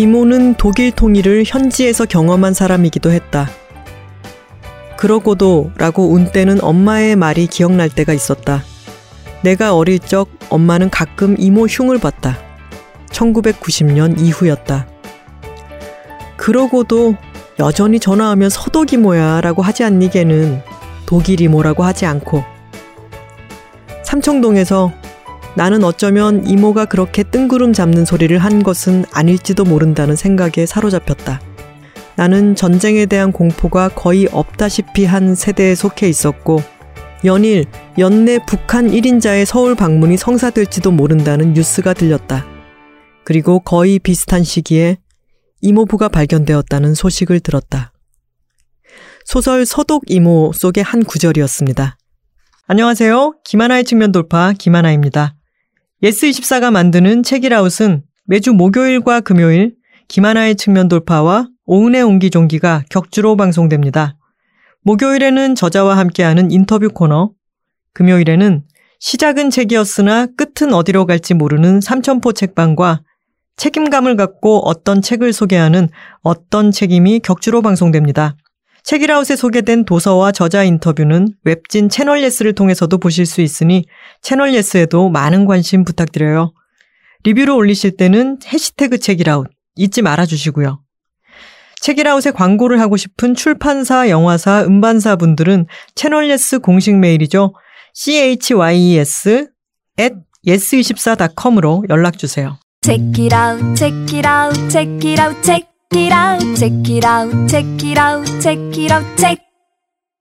이모는 독일 통일을 현지에서 경험한 사람이기도 했다. 그러고도 라고 운 때는 엄마의 말이 기억날 때가 있었다. 내가 어릴 적 엄마는 가끔 이모 흉을 봤다. 1990년 이후였다. 그러고도 여전히 전화하면 서독 이모야 라고 하지 않니 걔는 독일 이모라고 하지 않고 삼청동에서 나는 어쩌면 이모가 그렇게 뜬구름 잡는 소리를 한 것은 아닐지도 모른다는 생각에 사로잡혔다. 나는 전쟁에 대한 공포가 거의 없다시피 한 세대에 속해 있었고, 연일, 연내 북한 1인자의 서울 방문이 성사될지도 모른다는 뉴스가 들렸다. 그리고 거의 비슷한 시기에 이모부가 발견되었다는 소식을 들었다. 소설 서독 이모 속의 한 구절이었습니다. 안녕하세요. 김하나의 측면 돌파 김하나입니다. 예스24가 만드는 책읽아웃은 매주 목요일과 금요일 김하나의 측면 돌파와 오은의 옹기종기가 격주로 방송됩니다. 목요일에는 저자와 함께하는 인터뷰 코너, 금요일에는 시작은 책이었으나 끝은 어디로 갈지 모르는 삼천포 책방과 책임감을 갖고 어떤 책을 소개하는 어떤 책임이 격주로 방송됩니다. 책읽아웃에 소개된 도서와 저자 인터뷰는 웹진 채널 예스를 통해서도 보실 수 있으니 채널 예스에도 많은 관심 부탁드려요. 리뷰를 올리실 때는 해시태그 책읽아웃 잊지 말아 주시고요. 책읽아웃에 광고를 하고 싶은 출판사, 영화사, 음반사 분들은 채널 예스 공식 메일이죠. chyes at yes24.com으로 연락 주세요. Check it out, check it out, check it out, check it out, check it out, check it out, check it out, check.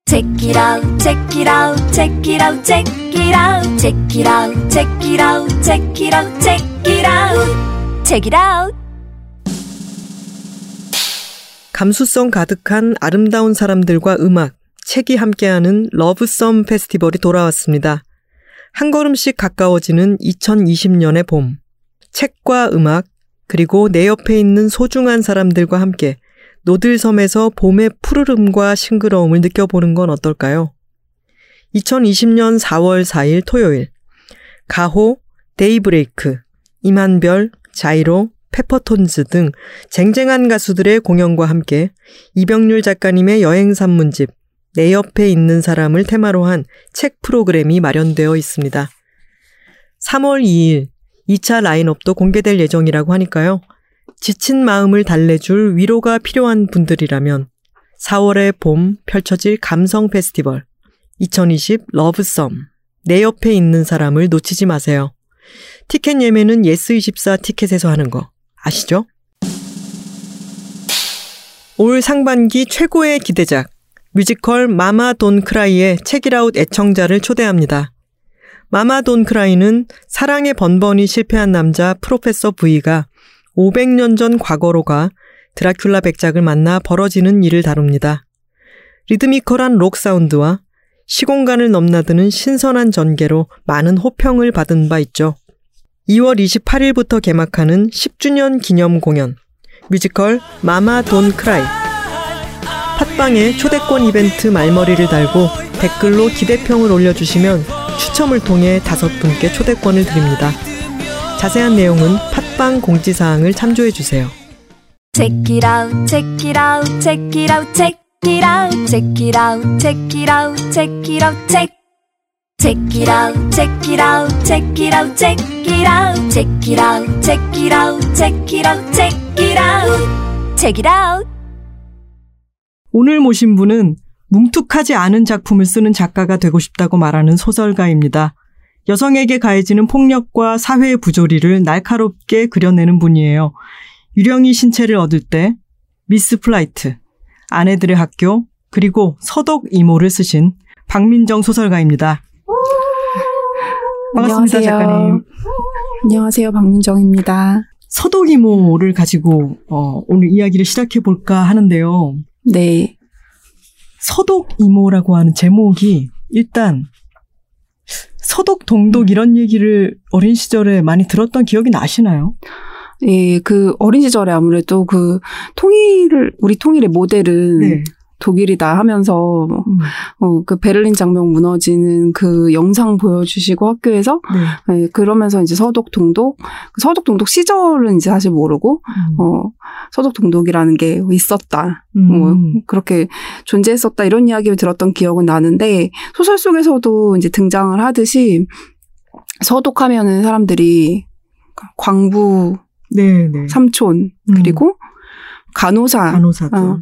Check it out, check it out, check it out, check it out, check it out, check it out, check it out, check it out, check it out. 감수성 가득한 아름다운 사람들과 음악, 책이 함께하는 러브썸 페스티벌이 돌아왔습니다. 한 걸음씩 가까워지는 2020년의 봄. 책과 음악, 그리고 내 옆에 있는 소중한 사람들과 함께 노들섬에서 봄의 푸르름과 싱그러움을 느껴보는 건 어떨까요? 2020년 4월 4일 토요일 가호, 데이브레이크, 임한별, 자이로, 페퍼톤즈 등 쟁쟁한 가수들의 공연과 함께 이병률 작가님의 여행 산문집 내 옆에 있는 사람을 테마로 한 책 프로그램이 마련되어 있습니다. 3월 2일 2차 라인업도 공개될 예정이라고 하니까요. 지친 마음을 달래줄 위로가 필요한 분들이라면 4월의 봄 펼쳐질 감성 페스티벌 2020 러브썸 내 옆에 있는 사람을 놓치지 마세요. 티켓 예매는 예스24 티켓에서 하는 거 아시죠? 올 상반기 최고의 기대작 뮤지컬 마마 돈 크라이에 책읽아웃 애청자를 초대합니다. 마마 돈 크라이는 사랑에 번번이 실패한 남자 Professor V가 500년 전 과거로 가 드라큘라 백작을 만나 벌어지는 일을 다룹니다. 리드미컬한 록 사운드와 시공간을 넘나드는 신선한 전개로 많은 호평을 받은 바 있죠. 2월 28일부터 개막하는 10주년 기념 공연 뮤지컬 마마 돈 크라이 팟빵에 초대권 이벤트 말머리를 달고 댓글로 기대평을 올려주시면 추첨을 통해 다섯 분께 초대권을 드립니다. 자세한 내용은 팟빵 공지사항을 참조해 주세요. Check it out, check it out, check it out, check it out, check it out, check it out, check it out, check. Check it out, check it out, check it out, check it out, check it out, check it out, check it out, check it out, check it out. 오늘 모신 분은 뭉툭하지 않은 작품을 쓰는 작가가 되고 싶다고 말하는 소설가입니다. 여성에게 가해지는 폭력과 사회의 부조리를 날카롭게 그려내는 분이에요. 유령이 신체를 얻을 때, 미스 플라이트, 아내들의 학교, 그리고 서독 이모를 쓰신 박민정 소설가입니다. 반갑습니다, 안녕하세요. 작가님. 안녕하세요, 박민정입니다. 서독 이모를 가지고 어, 오늘 이야기를 시작해 볼까 하는데요. 네, 서독 이모라고 하는 제목이 일단 서독 동독 이런 얘기를 어린 시절에 많이 들었던 기억이 나시나요? 예, 그 어린 시절에 아무래도 그 통일을 우리 통일의 모델은 네. 독일이다 하면서 음. 어, 그 베를린 장벽 무너지는 그 영상 보여주시고 학교에서 네. 네, 그러면서 이제 서독 동독 그 서독 동독 시절은 이제 사실 모르고 음. 어 서독 동독이라는 게 있었다 음. 뭐 그렇게 존재했었다 이런 이야기를 들었던 기억은 나는데 소설 속에서도 이제 등장을 하듯이 서독하면은 사람들이 광부 네, 네. 삼촌 음. 그리고 간호사 간호사죠. 어.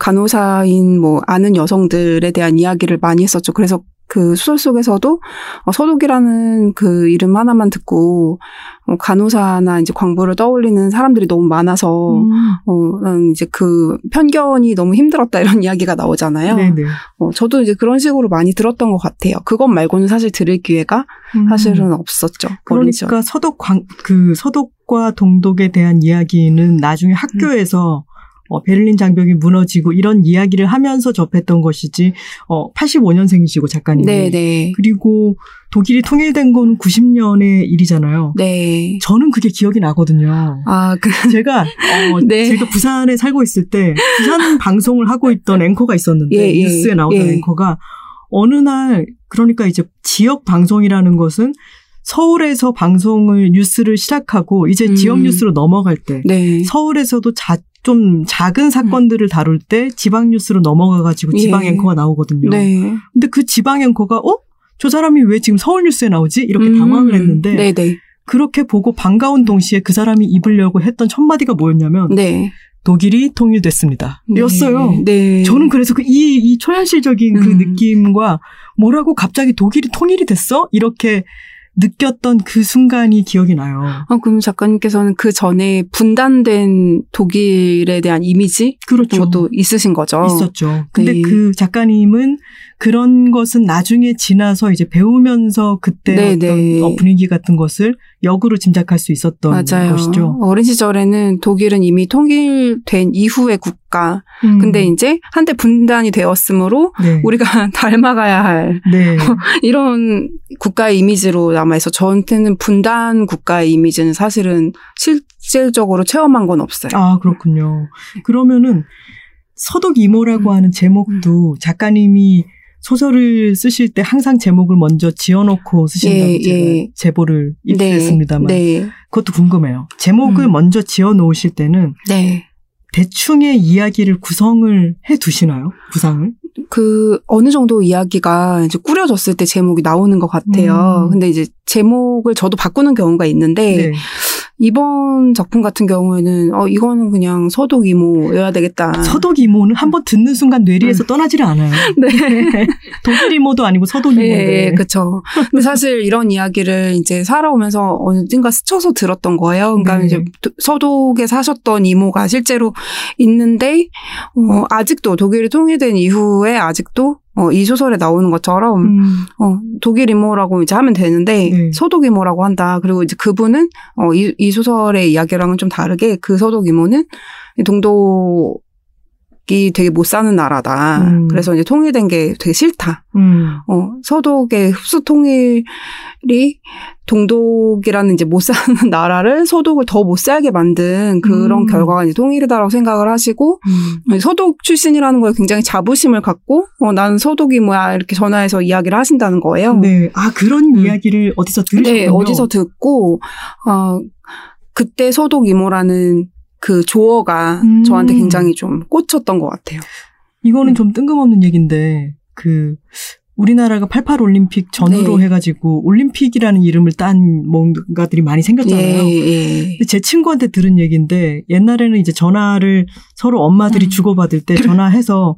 간호사인 뭐 아는 여성들에 대한 이야기를 많이 했었죠. 그래서 그 소설 속에서도 어, 서독이라는 그 이름 하나만 듣고 어, 간호사나 이제 광부를 떠올리는 사람들이 너무 많아서 음. 어, 난 이제 그 편견이 너무 힘들었다 이런 이야기가 나오잖아요. 네네. 어, 저도 이제 그런 식으로 많이 들었던 것 같아요. 그것 말고는 사실 들을 기회가 음. 사실은 없었죠. 그러니까 서독 광, 그 서독과 동독에 대한 이야기는 나중에 학교에서 어, 베를린 장벽이 무너지고 이런 이야기를 하면서 접했던 것이지, 어, 85년생이시고 작가님이. 네네. 그리고 독일이 통일된 건 90년의 일이잖아요. 네. 저는 그게 기억이 나거든요. 아, 그, 제가, 어, 네. 제가 부산에 살고 있을 때, 부산 방송을 하고 있던 앵커가 있었는데, 예, 예, 뉴스에 나오던 예. 앵커가, 어느 날, 그러니까 이제 지역 방송이라는 것은 서울에서 방송을, 뉴스를 시작하고, 이제 음. 지역 뉴스로 넘어갈 때, 네. 서울에서도 자, 좀 작은 사건들을 다룰 때 지방 뉴스로 넘어가 가지고 지방 예. 앵커가 나오거든요. 네. 근데 그 지방 앵커가, 어? 저 사람이 왜 지금 서울 뉴스에 나오지? 이렇게 당황을 음, 했는데, 네네. 그렇게 보고 반가운 동시에 그 사람이 입으려고 했던 첫 마디가 뭐였냐면 네. 독일이 통일됐습니다. 였어요. 네. 저는 그래서 그 이, 이 초현실적인 그 음. 느낌과 뭐라고 갑자기 독일이 통일이 됐어? 이렇게 느꼈던 그 순간이 기억이 나요. 아, 그럼 작가님께서는 그 전에 분단된 독일에 대한 이미지 그렇죠. 같은 것도 있으신 거죠. 있었죠. 근데 네. 그 작가님은 그런 것은 나중에 지나서 이제 배우면서 그때 네, 어떤 네. 어, 분위기 같은 것을 역으로 짐작할 수 있었던 맞아요. 것이죠. 어린 시절에는 독일은 이미 통일된 이후의 국가. 음. 근데 이제 한때 분단이 되었으므로 네. 우리가 닮아가야 할 네. 이런 국가의 이미지로 남아있어. 저한테는 분단 국가의 이미지는 사실은 실질적으로 체험한 건 없어요. 아, 그렇군요. 그러면은 서독 이모라고 음. 하는 제목도 작가님이 소설을 쓰실 때 항상 제목을 먼저 지어놓고 쓰신다고 예, 제가 예. 제보를 입수했습니다만 네. 그것도 궁금해요. 제목을 음. 먼저 지어놓으실 때는 네. 대충의 이야기를 구성을 해 두시나요? 구상을? 그 어느 정도 이야기가 이제 꾸려졌을 때 제목이 나오는 것 같아요. 음. 근데 이제 제목을 저도 바꾸는 경우가 있는데 네. 이번 작품 같은 경우에는 어 이거는 그냥 서독 이모여야 되겠다. 서독 이모는 한번 듣는 순간 뇌리에서 떠나지를 않아요. 네. 독일 이모도 아니고 서독 이모인데. 예, 그렇죠. 근데 사실 이런 이야기를 이제 살아오면서 어딘가 스쳐서 들었던 거예요. 그러니까 네. 이제 도- 서독에 사셨던 이모가 실제로 있는데 어, 아직도 독일이 통일된 이후에 아직도 어, 이 소설에 나오는 것처럼 음. 어, 독일 이모라고 이제 하면 되는데 네. 서독 이모라고 한다. 그리고 이제 그분은 어, 이, 이 소설의 이야기랑은 좀 다르게 그 서독 이모는 이 동독 이 되게 못 사는 나라다. 음. 그래서 이제 통일된 게 되게 싫다. 음. 어, 서독의 흡수 통일이 동독이라는 이제 못 사는 나라를 서독을 더 못 살게 만든 그런 음. 결과가 이제 통일이다라고 생각을 하시고 음. 서독 출신이라는 거에 굉장히 자부심을 갖고 어, 나는 서독이 뭐야 이렇게 전화해서 이야기를 하신다는 거예요. 네. 아, 그런 음. 이야기를 어디서 들으셨군요. 네, 어디서 듣고 어 그때 서독 이모라는 그 조어가 음. 저한테 굉장히 좀 꽂혔던 것 같아요. 이거는 음. 좀 뜬금없는 얘기인데, 그, 우리나라가 88 올림픽 전후로 네. 해가지고 올림픽이라는 이름을 딴 뭔가들이 많이 생겼잖아요. 예, 예. 제 친구한테 들은 얘기인데 옛날에는 이제 전화를 서로 엄마들이 음. 주고받을 때 전화해서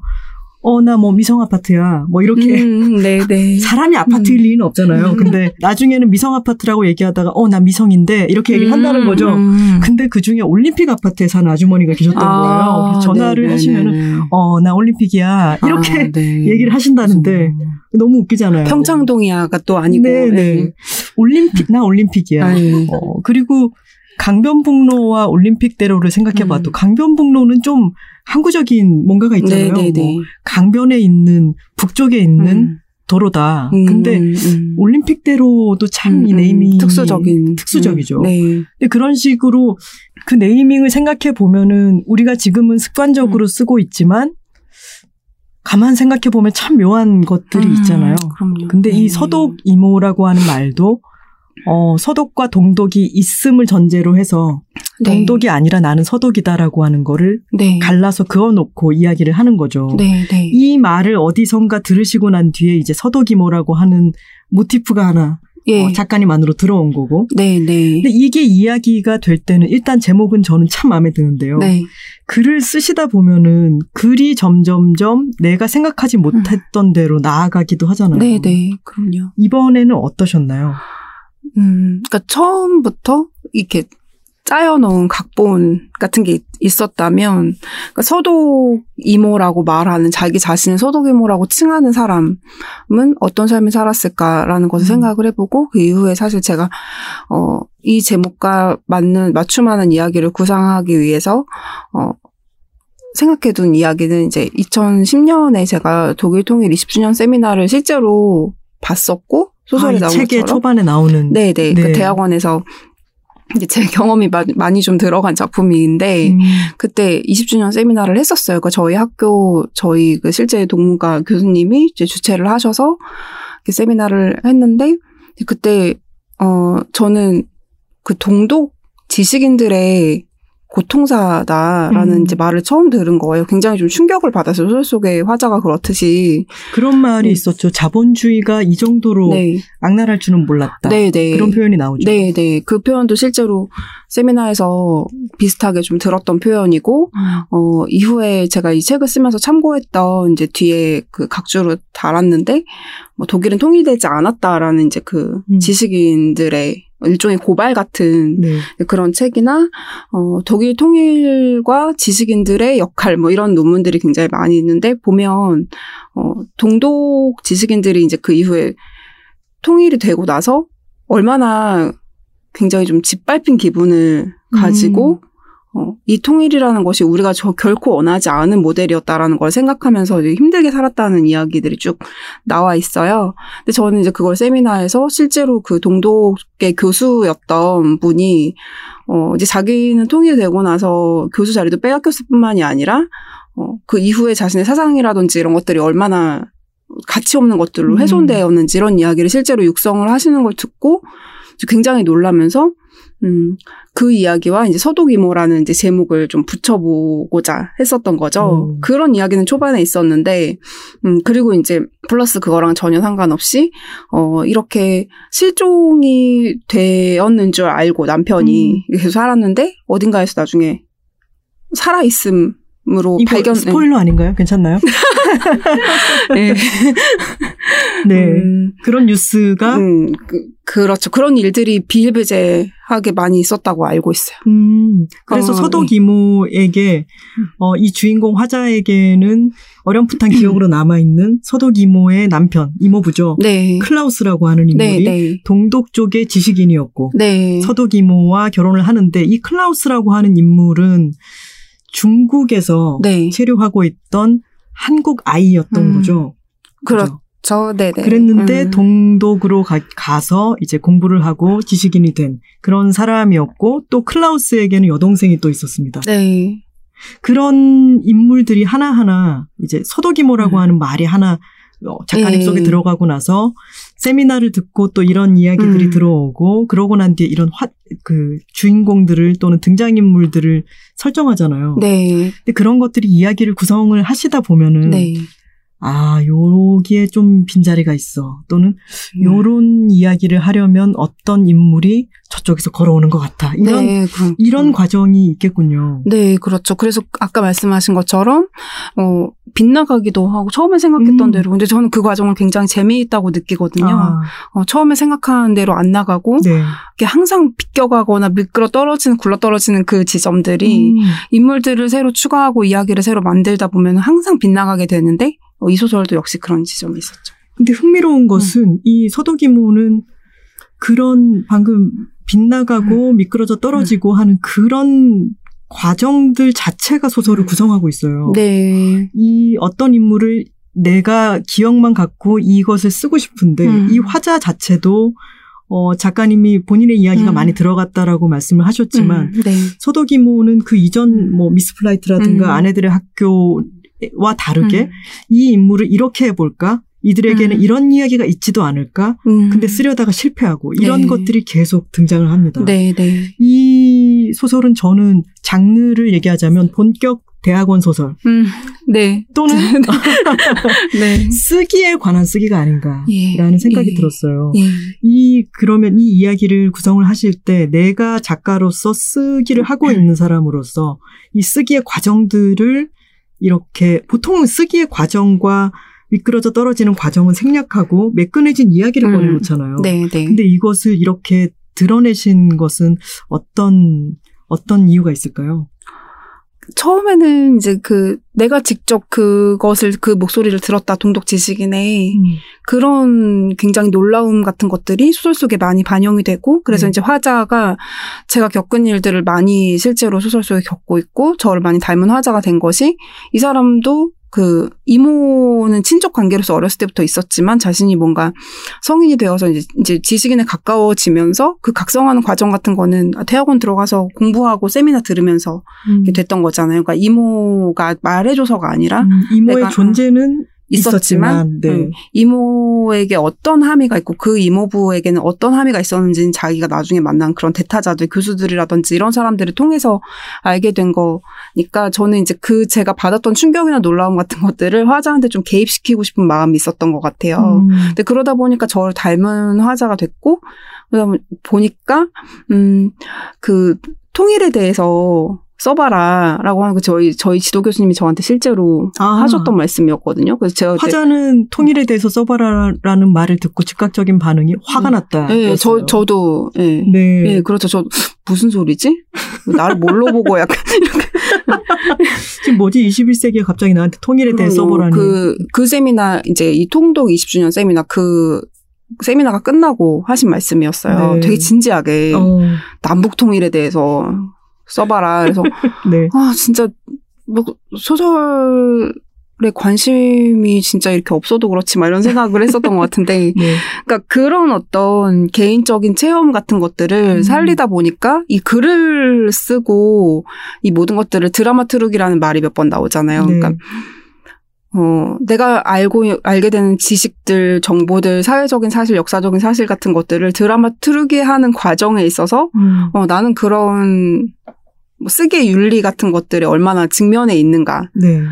어 나 뭐 미성 아파트야 뭐 이렇게 음, 네, 네. 사람이 아파트일 음. 리는 없잖아요. 음. 근데 나중에는 미성 아파트라고 얘기하다가 어 나 미성인데 이렇게 얘기를 한다는 거죠. 음. 근데 그 중에 올림픽 아파트에 사는 아주머니가 계셨던 거예요. 그래서 전화를 네네네네. 하시면은 어 나 올림픽이야 이렇게 아, 네. 얘기를 하신다는데 음. 너무 웃기잖아요. 평창동이야가 또 아니고. 네, 네. 올림픽 나 올림픽이야. 어, 그리고 강변북로와 올림픽대로를 생각해봐도 음. 강변북로는 좀 항구적인 뭔가가 있잖아요. 네, 네, 네. 뭐 강변에 있는 북쪽에 있는 음. 도로다. 음, 근데 음. 올림픽대로도 참이 음, 음. 네이밍이 특수적인 특수적이죠. 음, 네. 근데 그런 식으로 그 네이밍을 생각해 보면은 우리가 지금은 습관적으로 쓰고 있지만 가만 생각해 보면 참 묘한 것들이 음, 있잖아요. 그럼요. 근데 이 네. 서독 이모라고 하는 말도 어, 서독과 동독이 있음을 전제로 해서 네. 동독이 아니라 나는 서독이다라고 하는 거를 네. 갈라서 그어놓고 이야기를 하는 거죠. 네, 네. 이 말을 어디선가 들으시고 난 뒤에 이제 서독이모라고 하는 모티프가 하나 예. 어, 작가님 안으로 들어온 거고. 네, 네. 근데 이게 이야기가 될 때는 일단 제목은 저는 참 마음에 드는데요. 네. 글을 쓰시다 보면은 글이 점점점 내가 생각하지 못했던 대로 나아가기도 하잖아요. 네, 네. 그럼요. 이번에는 어떠셨나요? 음, 그러니까 처음부터 이렇게 짜여놓은 각본 같은 게 있- 있었다면, 그러니까 서독 이모라고 말하는 자기 자신을 서독 이모라고 칭하는 사람은 어떤 삶을 살았을까라는 것을 음. 생각을 해보고 그 이후에 사실 제가 어, 이 제목과 맞는 맞춤하는 이야기를 구상하기 위해서 어, 생각해둔 이야기는 이제 2010년에 제가 독일 통일 20주년 세미나를 실제로 봤었고 소설에 아, 이 나온 책의 것처럼 초반에 나오는 네네. 네. 그 대학원에서 이제 제 경험이 마- 많이 좀 들어간 작품인데, 음, 그때 20주년 세미나를 했었어요. 그러니까 저희 학교, 저희 그 실제 동문가 교수님이 이제 주최를 하셔서 이렇게 세미나를 했는데, 그때, 어, 저는 그 동독 지식인들의 고통사다라는 음. 이제 말을 처음 들은 거예요. 굉장히 좀 충격을 받았어요. 소설 속의 화자가 그렇듯이. 그런 말이 네. 있었죠. 자본주의가 이 정도로 네. 악랄할 줄은 몰랐다. 네, 네. 그런 표현이 나오죠. 네, 네. 그 표현도 실제로 세미나에서 비슷하게 좀 들었던 표현이고, 어, 이후에 제가 이 책을 쓰면서 참고했던 이제 뒤에 그 각주를 달았는데, 뭐 독일은 통일되지 않았다라는 이제 그 음. 지식인들의 일종의 고발 같은 네. 그런 책이나, 어, 독일 통일과 지식인들의 역할 뭐 이런 논문들이 굉장히 많이 있는데, 보면, 어, 동독 지식인들이 이제 그 이후에 통일이 되고 나서 얼마나 굉장히 좀 짓밟힌 기분을 가지고 어, 이 통일이라는 것이 우리가 저 결코 원하지 않은 모델이었다라는 걸 생각하면서 힘들게 살았다는 이야기들이 쭉 나와 있어요. 근데 저는 이제 그걸 세미나에서 실제로 그 동독의 교수였던 분이 어, 이제 자기는 통일되고 나서 교수 자리도 빼앗겼을 뿐만이 아니라 어, 그 이후에 자신의 사상이라든지 이런 것들이 얼마나 가치 없는 것들로 음. 훼손되었는지 이런 이야기를 실제로 육성을 하시는 걸 듣고 굉장히 놀라면서 음, 그 이야기와 이제 서독이모라는 이제 제목을 좀 붙여보고자 했었던 거죠. 음. 그런 이야기는 초반에 있었는데, 음, 그리고 이제 플러스 그거랑 전혀 상관없이, 어, 이렇게 실종이 되었는 줄 알고 남편이 음. 계속 살았는데, 어딘가에서 나중에 살아있음 으로 발견, 스포일러 아닌가요? 괜찮나요? 네. 네. 음, 그런 뉴스가 음, 그, 그렇죠. 그런 일들이 비일비재하게 많이 있었다고 알고 있어요. 음, 그래서 어, 서독 이모에게 어, 이 주인공 화자에게는 어렴풋한 기억으로 남아 있는 서독 이모의 남편 이모부죠. 네. 클라우스라고 하는 네, 인물이 네. 동독 쪽의 지식인이었고 네. 서독 이모와 결혼을 하는데 이 클라우스라고 하는 인물은 중국에서 네. 체류하고 있던 한국 아이였던 음. 거죠. 그렇죠. 네, 네. 그랬는데 음. 동독으로 가, 서 이제 공부를 하고 지식인이 된 그런 사람이었고 또 클라우스에게는 여동생이 또 있었습니다. 네. 그런 인물들이 하나하나 이제 서도기모라고 음. 하는 말이 하나 어, 작가님 네. 속에 들어가고 나서 세미나를 듣고 또 이런 이야기들이 음. 들어오고 그러고 난 뒤에 이런 화, 그 주인공들을 또는 등장인물들을 설정하잖아요. 네. 근데 그런 것들이 이야기를 구성을 하시다 보면은 네. 아, 여기에 좀 빈자리가 있어. 또는 음. 요런 이야기를 하려면 어떤 인물이 저쪽에서 걸어오는 것 같아. 이런, 네, 이런 음. 과정이 있겠군요. 네, 그렇죠. 그래서 아까 말씀하신 것처럼 어 빗나가기도 하고 처음에 생각했던 음. 대로 근데 저는 그 과정을 굉장히 재미있다고 느끼거든요. 아, 어, 처음에 생각하는 대로 안 나가고 네. 이게 항상 비껴가거나 미끄러 떨어지는 굴러 떨어지는 그 지점들이 음, 인물들을 새로 추가하고 이야기를 새로 만들다 보면 항상 빗나가게 되는데 어, 이 소설도 역시 그런 지점이 있었죠. 근데 음. 흥미로운 것은 이 서도기모는 그런 방금 빗나가고 음. 미끄러져 떨어지고 하는 그런 과정들 자체가 소설을 음. 구성하고 있어요. 네. 이 어떤 인물을 내가 기억만 갖고 이것을 쓰고 싶은데 음. 이 화자 자체도 어 작가님이 본인의 이야기가 음. 많이 들어갔다라고 말씀을 하셨지만 음, 네. 서독 이모는 그 이전 뭐 미스 플라이트라든가 음. 아내들의 학교에 와 다르게 음. 이 인물을 이렇게 해볼까? 이들에게는 음. 이런 이야기가 있지도 않을까? 음. 근데 쓰려다가 실패하고 이런 네. 것들이 계속 등장을 합니다. 네, 네. 이 소설은 저는 장르를 얘기하자면 본격 대학원 소설 음, 네. 또는 네. 쓰기에 관한 쓰기가 아닌가라는 예. 생각이 예. 들었어요. 예. 이 그러면 이 이야기를 구성을 하실 때 내가 작가로서 쓰기를 하고 음. 있는 사람으로서 이 쓰기의 과정들을 이렇게 보통은 쓰기의 과정과 미끄러져 떨어지는 과정은 생략하고 매끈해진 이야기를 음. 꺼내놓잖아요. 네, 네. 근데 이것을 이렇게 드러내신 것은 어떤 어떤 이유가 있을까요? 처음에는 이제 그 내가 직접 그것을 그 목소리를 들었다 동독 지식인의 음. 그런 굉장히 놀라움 같은 것들이 소설 속에 많이 반영이 되고 그래서 네. 이제 화자가 제가 겪은 일들을 많이 실제로 소설 속에 겪고 있고 저를 많이 닮은 화자가 된 것이 이 사람도 그 이모는 친족 관계로서 어렸을 때부터 있었지만 자신이 뭔가 성인이 되어서 이제, 이제 지식인에 가까워지면서 그 각성하는 과정 같은 거는 대학원 들어가서 공부하고 세미나 들으면서 음. 됐던 거잖아요. 그러니까 이모가 말해줘서가 아니라 음, 이모의 내가, 존재는 있었지만 있었지만, 네. 음, 이모에게 어떤 함의가 있고 그 이모부에게는 어떤 함의가 있었는지는 자기가 나중에 만난 그런 대타자들 교수들이라든지 이런 사람들을 통해서 알게 된 거니까 저는 이제 그 제가 받았던 충격이나 놀라움 같은 것들을 화자한테 좀 개입시키고 싶은 마음이 있었던 것 같아요. 음. 근데 그러다 보니까 저를 닮은 화자가 됐고 그러다 보니까 음그 통일에 대해서 써봐라 라고 하는 거 저희 저희 지도 교수님이 저한테 실제로 아. 하셨던 말씀이었거든요. 그래서 제가 화자는 통일에 대해서 써봐라라는 말을 듣고 즉각적인 반응이 화가 났다. 네, 저 저도 예. 네. 예, 그렇죠. 저 무슨 소리지? 나를 뭘로 보고 약간 지금 뭐지 21세기에 갑자기 나한테 통일에 대해 써보라니. 그, 그 세미나, 이제 이 통독 20주년 세미나 그 세미나가 끝나고 하신 말씀이었어요. 네. 되게 진지하게 어, 남북 통일에 대해서 써봐라. 그래서 네. 아 진짜 뭐 소설에 관심이 진짜 이렇게 없어도 그렇지 막 이런 생각을 했었던 것 같은데 네. 그러니까 그런 어떤 개인적인 체험 같은 것들을 음. 살리다 보니까 이 글을 쓰고 이 모든 것들을 드라마 트룩이라는 말이 몇 번 나오잖아요. 네. 그러니까 어, 내가 알고, 알게 되는 지식들, 정보들, 사회적인 사실, 역사적인 사실 같은 것들을 드라마 트루게 하는 과정에 있어서, 음. 어, 나는 그런, 뭐 쓰기의 윤리 같은 것들이 얼마나 직면에 있는가. 네.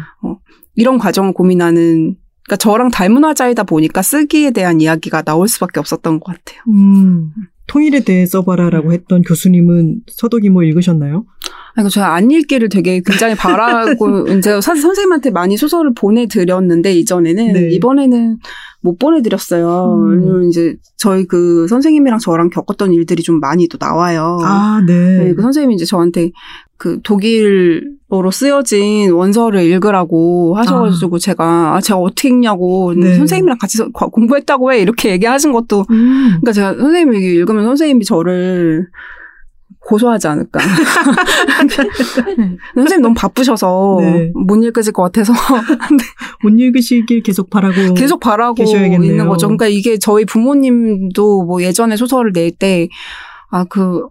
이런 과정을 고민하는, 그러니까 저랑 닮은 화자이다 보니까 쓰기에 대한 이야기가 나올 수밖에 없었던 것 같아요. 음. 통일에 대해 써봐라라고 했던 교수님은 서독이모 읽으셨나요? 아니, 제가 안 읽기를 되게 굉장히 바라고, 제가 사실 선생님한테 많이 소설을 보내드렸는데, 이전에는. 네. 이번에는 못 보내드렸어요. 음. 왜냐면 이제 저희 그 선생님이랑 저랑 겪었던 일들이 좀 많이 또 나와요. 아, 네. 네, 그 선생님이 이제 저한테 그 독일어로 쓰여진 원서를 읽으라고 하셔가지고 제가, 아, 제가 어떻게 읽냐고, 네. 선생님이랑 같이 서- 공부했다고 해. 이렇게 얘기하신 것도 음. 그러니까 제가 선생님이 읽으면 선생님이 저를 고소하지 않을까. 네. 선생님 너무 바쁘셔서 네. 못 읽으실 것 같아서 못 읽으시길 계속 바라고. 계속 바라고 계셔야겠네요. 있는 거죠. 그러니까 이게 저희 부모님도 뭐 예전에 소설을 낼 때 아 그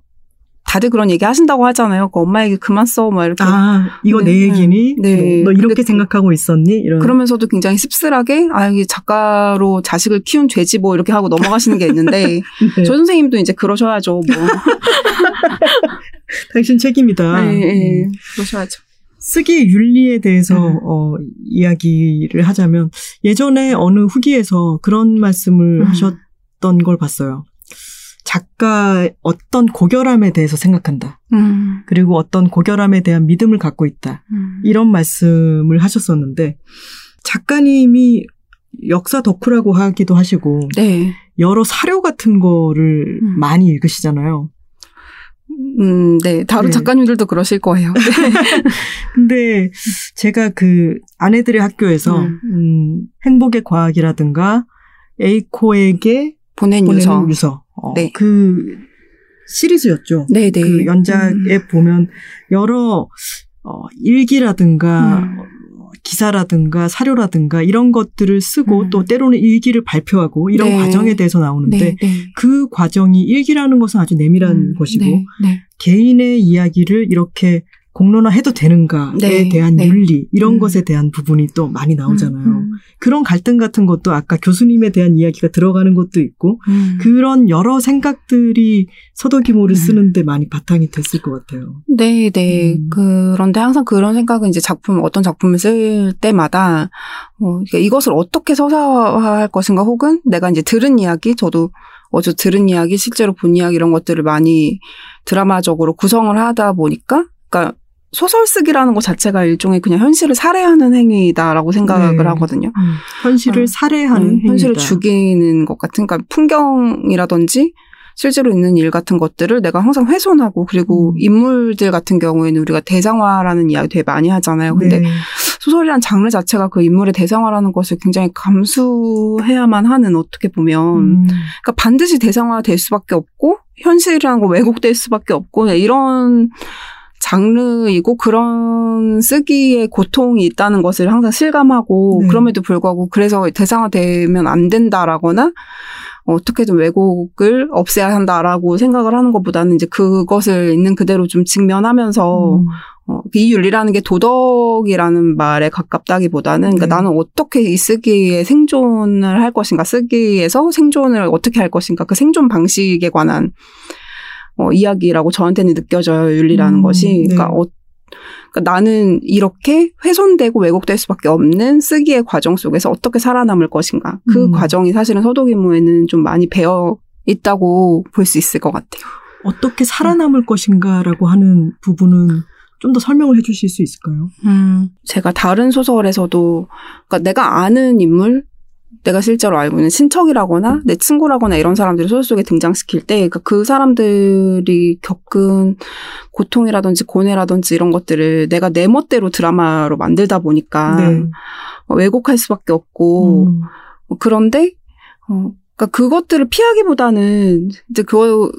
다들 그런 얘기 하신다고 하잖아요. 그 엄마 얘기 그만 써, 막 이렇게. 아, 이거 네, 내 얘기니? 네. 네. 너, 너 이렇게 근데 생각하고 있었니? 이런. 그러면서도 굉장히 씁쓸하게 아 이게 작가로 자식을 키운 죄지 뭐 이렇게 하고 넘어가시는 게 있는데 네. 저 선생님도 이제 그러셔야죠. 뭐. 당신 책임이다. 네, 네. 음. 그러셔야죠. 쓰기 윤리에 대해서 음. 어, 이야기를 하자면 예전에 어느 후기에서 그런 말씀을 음. 하셨던 걸 봤어요. 작가 어떤 고결함에 대해서 생각한다. 음. 그리고 어떤 고결함에 대한 믿음을 갖고 있다. 음. 이런 말씀을 하셨었는데 작가님이 역사 덕후라고 하기도 하시고 네. 여러 사료 같은 거를 음. 많이 읽으시잖아요. 음, 네. 다른 네. 작가님들도 그러실 거예요. 네. 근데 제가 그 아내들의 학교에서 음. 음, 행복의 과학이라든가 에이코에게 보낸 보내는 유서. 유서, 어, 네. 그 시리즈였죠. 네, 네. 그 연작에 음. 보면 여러 어, 일기라든가 음. 어, 기사라든가 사료라든가 이런 것들을 쓰고 음. 또 때로는 일기를 발표하고 이런 네. 과정에 대해서 나오는데 네, 네. 그 과정이 일기라는 것은 아주 내밀한 음, 것이고 네, 네. 개인의 이야기를 이렇게 공론화해도 되는가에 네, 대한 네. 윤리 이런 음. 것에 대한 부분이 또 많이 나오잖아요. 음, 그런 갈등 같은 것도 아까 교수님에 대한 이야기가 들어가는 것도 있고 음. 그런 여러 생각들이 서도기모를 음. 쓰는데 많이 바탕이 됐을 것 같아요. 네, 네. 음. 그런데 항상 그런 생각은 이제 작품, 어떤 작품을 쓸 때마다, 어, 이게 이것을 어떻게 서사화할 것인가, 혹은 내가 이제 들은 이야기, 저도 어제 들은 이야기, 실제로 본 이야기 이런 것들을 많이 드라마적으로 구성을 하다 보니까, 그러니까 소설 쓰기라는 것 자체가 일종의 그냥 현실을 살해하는 행위다라고 생각을 네. 하거든요. 현실을 음. 살해하는 음, 현실을. 죽이는 것 같은, 그러니까 풍경이라든지 실제로 있는 일 같은 것들을 내가 항상 훼손하고 그리고 음. 인물들 같은 경우에는 우리가 대상화라는 이야기 되게 많이 하잖아요. 근데 네. 소설이란 장르 자체가 그 인물의 대상화라는 것을 굉장히 감수해야만 하는 어떻게 보면 음. 그러니까 반드시 대상화될 수밖에 없고 현실이라는 거 왜곡될 수밖에 없고 네, 이런 장르이고 그런 쓰기에 고통이 있다는 것을 항상 실감하고 네. 그럼에도 불구하고 그래서 대상화되면 안 된다라거나 어떻게든 왜곡을 없애야 한다라고 생각을 하는 것보다는 이제 그것을 있는 그대로 좀 직면하면서 음. 어, 이 윤리라는 게 도덕이라는 말에 가깝다기보다는 그러니까 네. 나는 어떻게 이 쓰기에 생존을 할 것인가 쓰기에서 생존을 어떻게 할 것인가 그 생존 방식에 관한 어, 이야기라고 저한테는 느껴져요 윤리라는 음, 것이 네. 그러니까, 어, 그러니까 나는 이렇게 훼손되고 왜곡될 수밖에 없는 쓰기의 과정 속에서 어떻게 살아남을 것인가 그 음. 과정이 사실은 서도기무에는 좀 많이 배어 있다고 볼 수 있을 것 같아요. 어떻게 살아남을 것인가라고 하는 부분은 좀 더 설명을 해주실 수 있을까요? 음, 제가 다른 소설에서도, 그러니까 내가 아는 인물, 내가 실제로 알고 있는 친척이라거나 내 친구라거나 이런 사람들을 소설 속에 등장시킬 때, 그러니까 그 사람들이 겪은 고통이라든지 고뇌라든지 이런 것들을 내가 내 멋대로 드라마로 만들다 보니까 네. 어, 왜곡할 수밖에 없고, 음. 어, 그런데 어, 그러니까 그것들을 피하기보다는 이제 그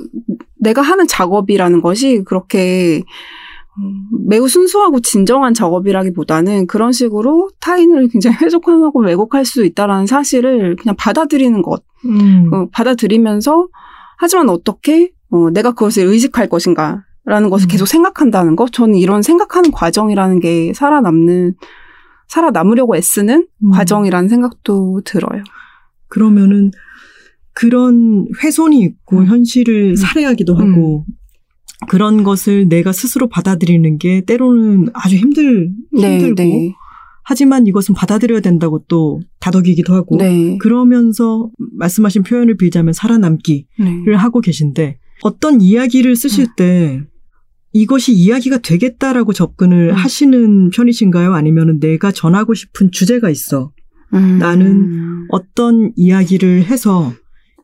내가 하는 작업이라는 것이 그렇게 음, 매우 순수하고 진정한 작업이라기보다는 그런 식으로 타인을 굉장히 해석하고 왜곡할 수 있다라는 사실을 그냥 받아들이는 것, 음. 어, 받아들이면서 하지만 어떻게 어, 내가 그것을 의식할 것인가 라는 것을 음. 계속 생각한다는 것, 저는 이런 생각하는 과정이라는 게 살아남는 살아남으려고 애쓰는 음. 과정이라는 생각도 들어요. 그러면은 그런 훼손이 있고 음. 현실을 음. 살해하기도 하고 그런 것을 내가 스스로 받아들이는 게 때로는 아주 힘들 힘들고 네. 하지만 이것은 받아들여야 된다고 또 다독이기도 하고 네. 그러면서 말씀하신 표현을 빌자면 살아남기를 네. 하고 계신데 어떤 이야기를 쓰실 음. 때 이것이 이야기가 되겠다라고 접근을 음. 하시는 편이신가요? 아니면 내가 전하고 싶은 주제가 있어. 음. 나는 어떤 이야기를 해서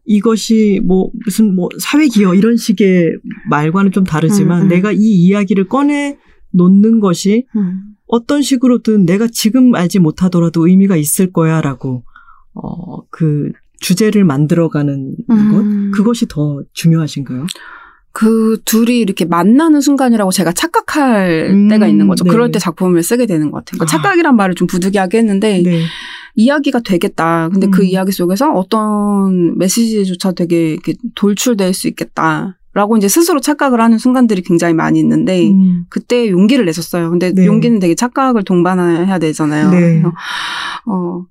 이것이 뭐 무슨 뭐 사회 기여 이런 식의 말과는 좀 다르지만 음, 음. 내가 이 이야기를 꺼내 놓는 것이 음. 어떤 식으로든 내가 지금 알지 못하더라도 의미가 있을 거야라고 어그 주제를 만들어가는 음. 것 그것이 더 중요하신가요? 그 둘이 이렇게 만나는 순간이라고 제가 착각할 음, 때가 있는 거죠. 네. 그럴 때 작품을 쓰게 되는 것 같아요. 그러니까 아. 착각이란 말을 좀 부득이하게 했는데 네. 이야기가 되겠다. 근데 그 음. 이야기 속에서 어떤 메시지조차 되게 이렇게 돌출될 수 있겠다. 라고 이제 스스로 착각을 하는 순간들이 굉장히 많이 있는데 음, 그때 용기를 냈었어요. 근데 네. 용기는 되게 착각을 동반해야 되잖아요. 네. 어,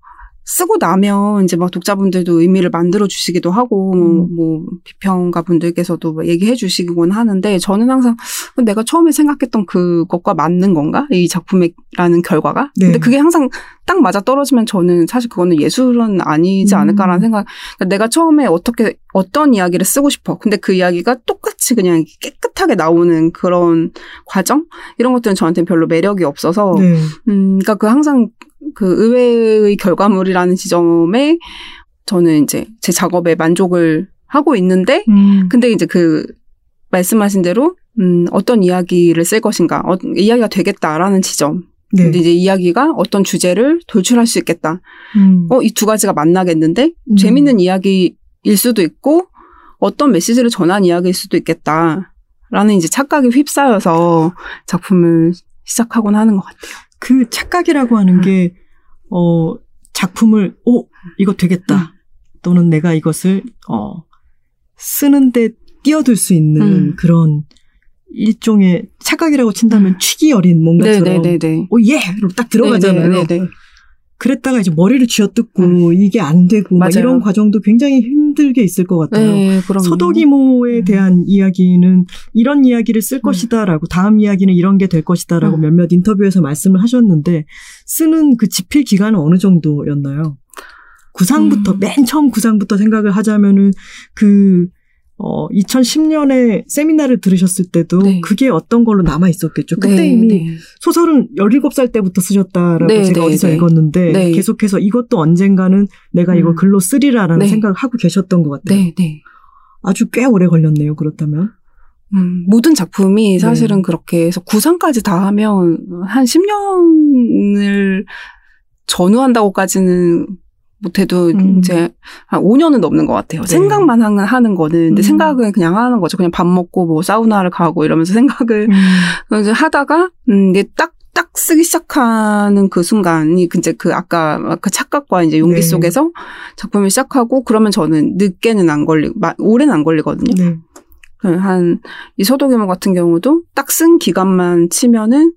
쓰고 나면 이제 막 독자분들도 의미를 만들어 주시기도 하고 음. 뭐 비평가 분들께서도 뭐 얘기해 주시곤 하는데 저는 항상 내가 처음에 생각했던 그것과 맞는 건가 이 작품이라는 결과가 네. 근데 그게 항상 딱 맞아 떨어지면 저는 사실 그거는 예술은 아니지 음. 않을까라는 생각 그러니까 내가 처음에 어떻게 어떤 이야기를 쓰고 싶어 근데 그 이야기가 똑같이 그냥 깨끗하게 나오는 그런 과정 이런 것들은 저한테는 별로 매력이 없어서 네. 음, 그러니까 그 항상 그 의외의 결과물이라는 지점에 저는 이제 제 작업에 만족을 하고 있는데, 음, 근데 이제 그 말씀하신 대로 음, 어떤 이야기를 쓸 것인가, 어, 이야기가 되겠다라는 지점. 네. 근데 이제 이야기가 어떤 주제를 돌출할 수 있겠다. 음, 어, 이 두 가지가 만나겠는데 음. 재밌는 이야기일 수도 있고 어떤 메시지를 전한 이야기일 수도 있겠다. 라는 이제 착각에 휩싸여서 작품을 시작하곤 하는 것 같아요. 그 착각이라고 하는 음. 게, 어, 작품을, 오, 이거 되겠다. 음. 또는 내가 이것을, 어, 쓰는데 뛰어들 수 있는 음. 그런 일종의 착각이라고 친다면 취기 어린 뭔가처럼 네네네네. 오 예! 그럼 딱 들어가잖아요. 네네네. 그랬다가 이제 머리를 쥐어뜯고 이게 안 되고 막 음. 이런 과정도 굉장히 힘들게 있을 것 같아요. 네, 서도기모에 음. 대한 이야기는 이런 이야기를 쓸 것이다라고 다음 이야기는 이런 게 될 것이다라고 음. 몇몇 인터뷰에서 말씀을 하셨는데 쓰는 그 집필 기간은 어느 정도였나요? 구상부터 음. 맨 처음 구상부터 생각을 하자면은 그 어, 2010년에 세미나를 들으셨을 때도 네. 그게 어떤 걸로 남아 있었겠죠. 그때 네, 이미 네. 소설은 17살 때부터 쓰셨다라고 네, 제가 네, 어디서 네. 읽었는데 네. 계속해서 이것도 언젠가는 내가 이걸 음. 글로 쓰리라라는 네. 생각을 하고 계셨던 것 같아요. 아주 꽤 오래 걸렸네요. 그렇다면. 음, 모든 작품이 사실은 네. 그렇게 해서 구상까지 다 하면 한 10년을 전후한다고까지는 못해도 음. 이제 한 5년은 넘는 것 같아요. 네. 생각만 하는, 거는. 근데 음. 생각은 그냥 하는 거죠. 그냥 밥 먹고 뭐 사우나를 가고 이러면서 생각을 이제 하다가, 음, 이제 딱, 딱 쓰기 시작하는 그 순간이 이제 그 아까 그 착각과 이제 용기 네. 속에서 작품을 시작하고 그러면 저는 늦게는 안 걸리고, 마- 오래는 안 걸리거든요. 네. 한, 이 서도규모 같은 경우도 딱 쓴 기간만 치면은,